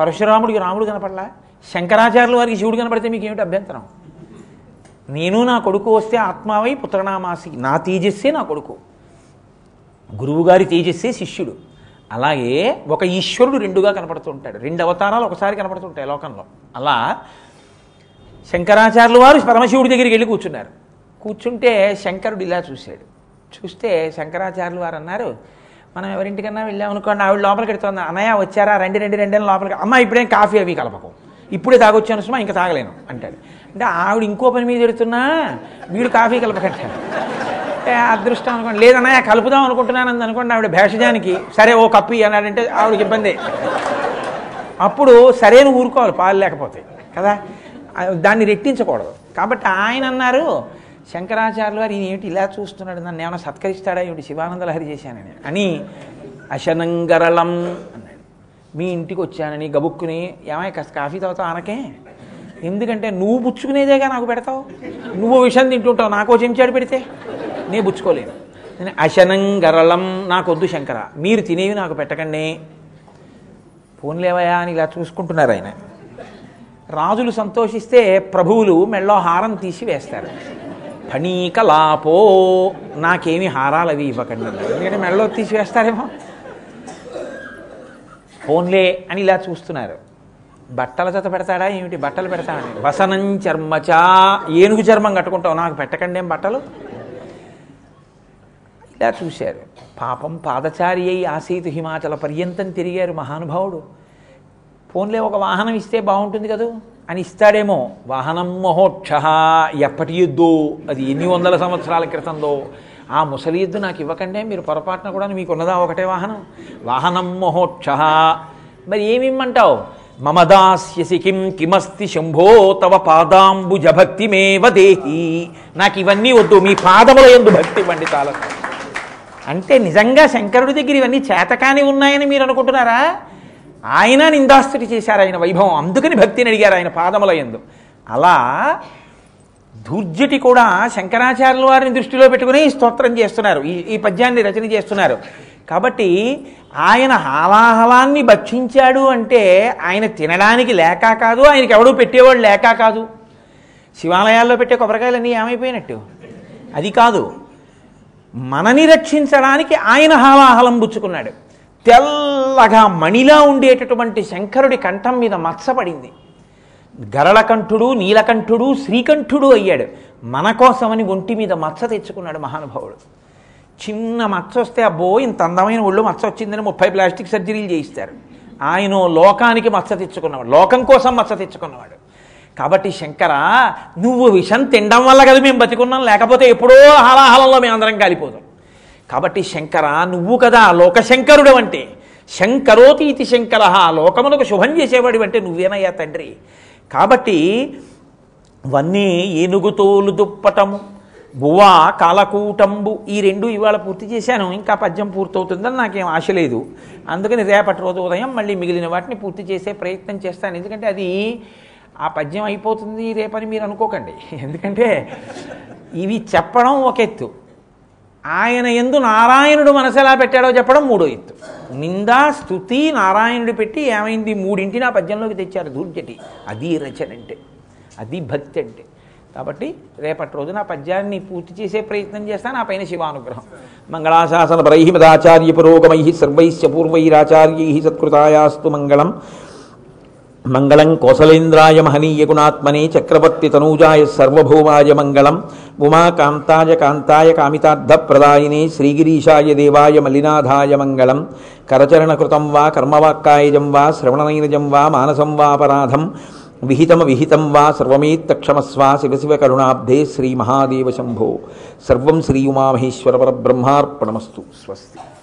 పరశురాముడికి రాముడు కనపడలా? శంకరాచార్యుల వారికి శివుడు కనపడితే మీకు ఏమిటి అభ్యంతరం? నేను నా కొడుకు వస్తే ఆత్మావై పుత్రనామాసి నా తేజస్సే నా కొడుకు. గురువుగారి తేజస్సే శిష్యుడు. అలాగే ఒక ఈశ్వరుడు రెండుగా కనపడుతూ ఉంటాడు. రెండు అవతారాలు ఒకసారి కనపడుతుంటాయి లోకంలో. అలా శంకరాచార్యులు వారు పరమశివుడి దగ్గరికి వెళ్ళి కూర్చున్నారు. కూర్చుంటే శంకరుడు ఇలా చూశాడు. చూస్తే శంకరాచార్యులు వారు అన్నారు మనం ఎవరింటికన్నా వెళ్ళామనుకోండి ఆవిడ లోపలికి ఎడుతుంది అన్నయ్య వచ్చారా? రెండు రెండు రెండు లోపలికి అమ్మ ఇప్పుడేం కాఫీ అవి కలపకు. ఇప్పుడే తాగొచ్చాను సుమా ఇంకా తాగలేను అంటాడు. అంటే ఆవిడ ఇంకో పని మీద ఎడుతున్నా వీడు కాఫీ కలపకంటాడు. అంటే అదృష్టం అనుకోండి. లేదన్నయ్య కలుపుదాం అనుకుంటున్నాను అని అనుకోండి ఆవిడ భేషజానికి. సరే ఓ కప్పి అన్నాడంటే ఆవిడకి ఇబ్బంది. అప్పుడు సరైన ఊరుకోవాలి పాలు లేకపోతే. కదా? దాన్ని రెట్టించకూడదు. కాబట్టి ఆయన అన్నారు శంకరాచార్యులు వారు ఈయన ఏమిటి ఇలా చూస్తున్నాడు? నన్ను ఏమైనా సత్కరిస్తాడా? ఏమిటి శివానందలహరి చేశానని అని అశనంగరళం అన్నాడు. మీ ఇంటికి వచ్చానని గబుక్కుని ఏమై కాస్త కాఫీ తాగుతావు ఆనకే? ఎందుకంటే నువ్వు పుచ్చుకునేదేగా నాకు పెడతావు? నువ్వు విషయం తింటుంటావు నాకో చెంచాడు పెడితే? నేను పుచ్చుకోలేను. నేను అశనంగరళం నాకొద్దు శంకర. మీరు తినేవి నాకు పెట్టకండి. పోన్లేవయా అని ఇలా చూసుకుంటున్నారు ఆయన. రాజులు సంతోషిస్తే ప్రభువులు మెళ్ళో హారం తీసి వేస్తారు. ఫణీకలాపో నాకేమి హారాలు అవి ఇవ్వకండి. ఎందుకంటే మెడలో తీసివేస్తారేమో. ఫోన్లే అని ఇలా చూస్తున్నారు. బట్టల జత పెడతాడా ఏమిటి? బట్టలు పెడతాడని వసనం చర్మచా ఏనుగు చర్మం కట్టుకుంటావు. నాకు పెట్టకండి ఏం బట్టలు? ఇలా చూశారు. పాపం పాదచారి అయి ఆసీతు హిమాచల పర్యంతం తిరిగారు మహానుభావుడు. ఫోన్లే ఒక వాహనం ఇస్తే బాగుంటుంది కదూ? అని ఇస్తాడేమో. వాహనం మహోక్ష ఎప్పటి యుద్ధో అది ఎన్ని వందల సంవత్సరాల క్రితందో. ఆ ముసలి ఎద్దు నాకు ఇవ్వకంటే మీరు పొరపాటున కూడా మీకు ఉన్నదా ఒకటే వాహనం? వాహనం మహోక్ష మరి ఏమిమ్మంటావు? మమ దాస్యసి కిం కిమస్తి శంభో తవ పాదాంబుజభక్తిమేవ దేహి. నాకు ఇవన్నీ వద్దు మీ పాదముల ఎందు భక్తి ఇవ్వండి చాలా అంటే నిజంగా శంకరుడి దగ్గర ఇవన్నీ చేతకాని ఉన్నాయని మీరు అనుకుంటున్నారా? ఆయన నిందాస్తుతి చేశారు ఆయన వైభవం. అందుకని భక్తిని అడిగారు ఆయన పాదముల ఎందు. అలా ధూర్జటి కూడా శంకరాచార్యుల వారిని దృష్టిలో పెట్టుకుని ఈ స్తోత్రం చేస్తున్నారు. ఈ ఈ పద్యాన్ని రచన చేస్తున్నారు. కాబట్టి ఆయన హాలాహలాన్ని భక్షించాడు అంటే ఆయన తినడానికి లేక కాదు ఆయనకి ఎవడూ పెట్టేవాడు లేక కాదు. శివాలయాల్లో పెట్టే కొబ్బరికాయలన్నీ ఏమైపోయినట్టు? అది కాదు. మనని రక్షించడానికి ఆయన హాలాహలం పుచ్చుకున్నాడు. తెల్లగా మణిలా ఉండేటటువంటి శంకరుడి కంఠం మీద మత్సపడింది. గరళకంఠుడు నీలకంఠుడు శ్రీకంఠుడు అయ్యాడు. మన కోసమని ఒంటి మీద మచ్చ తెచ్చుకున్నాడు మహానుభావుడు. చిన్న మచ్చ వస్తే అబ్బో ఇంత అందమైన ఒళ్ళు మచ్చ వచ్చిందని ముప్పై ప్లాస్టిక్ సర్జరీలు చేయిస్తారు. ఆయన లోకానికి మచ్చ తెచ్చుకున్నవాడు. లోకం కోసం మచ్చ తెచ్చుకున్నవాడు. కాబట్టి శంకర నువ్వు విషం తినడం వల్ల కదా మేము బతికున్నాం. లేకపోతే ఎప్పుడో హాలాహలంలో మేము అందరం కాలిపోతాం. కాబట్టి శంకర నువ్వు కదా లోకశంకరుడు అంటే శంకరోతి ఇది శంకర లోకమునకు శుభం చేసేవాడు అంటే నువ్వేనయ్యా తండ్రి? కాబట్టి వన్నీ ఏనుగుతోలు దుప్పటము బువా కాలకూటంబు ఈ రెండు ఇవాళ పూర్తి చేశాను. ఇంకా పద్యం పూర్తవుతుందని నాకేం ఆశ లేదు. అందుకని రేపటి రోజు ఉదయం మళ్ళీ మిగిలిన వాటిని పూర్తి చేసే ప్రయత్నం చేస్తాను. ఎందుకంటే అది ఆ పద్యం అయిపోతుంది రేపని మీరు అనుకోకండి. ఎందుకంటే ఇవి చెప్పడం ఒక ఎత్తు. ఆయన ఎందు నారాయణుడు మనసు ఎలా పెట్టాడో చెప్పడం మూడో ఎత్తు. నిందా స్థుతి నారాయణుడు పెట్టి ఏమైంది? మూడింటిని ఆ పద్యంలోకి తెచ్చారు దూర్జటి. అది రచన అంటే అది భక్తి అంటే. కాబట్టి రేపటి రోజు నా పద్యాన్ని పూర్తి చేసే ప్రయత్నం చేస్తాను ఆ పైన శివానుగ్రహం. మంగళాశాసన పరై మదాచార్య పురోగమై సర్వైశ్చ పూర్వైరాచార్యై సత్కృతాయాస్తు మంగళం. మంగళం కోసలేంద్రాయ మహనీయ గుణాత్మనే చక్రవర్తి తనూజాయ సర్వభౌమాయ మంగళం ఉమాకాంతాయ కాంతాయ కామితార్థప్రదాయినే శ్రీగిరీశాయ దేవాయ మలినాథాయ మంగళం కరచరణకృతం వా కర్మవాక్కాయజం వా శ్రవణనైనజం వా మానసం వాపరాధం విహితమ విహితం వా సర్వమేత్తక్షమస్వ శివశివ కరుణాబ్ధే శ్రీ మహాదేవ శంభో. సర్వం శ్రీ ఉమామహేశ్వర పరబ్రహ్మార్పణమస్తు. స్వస్తి.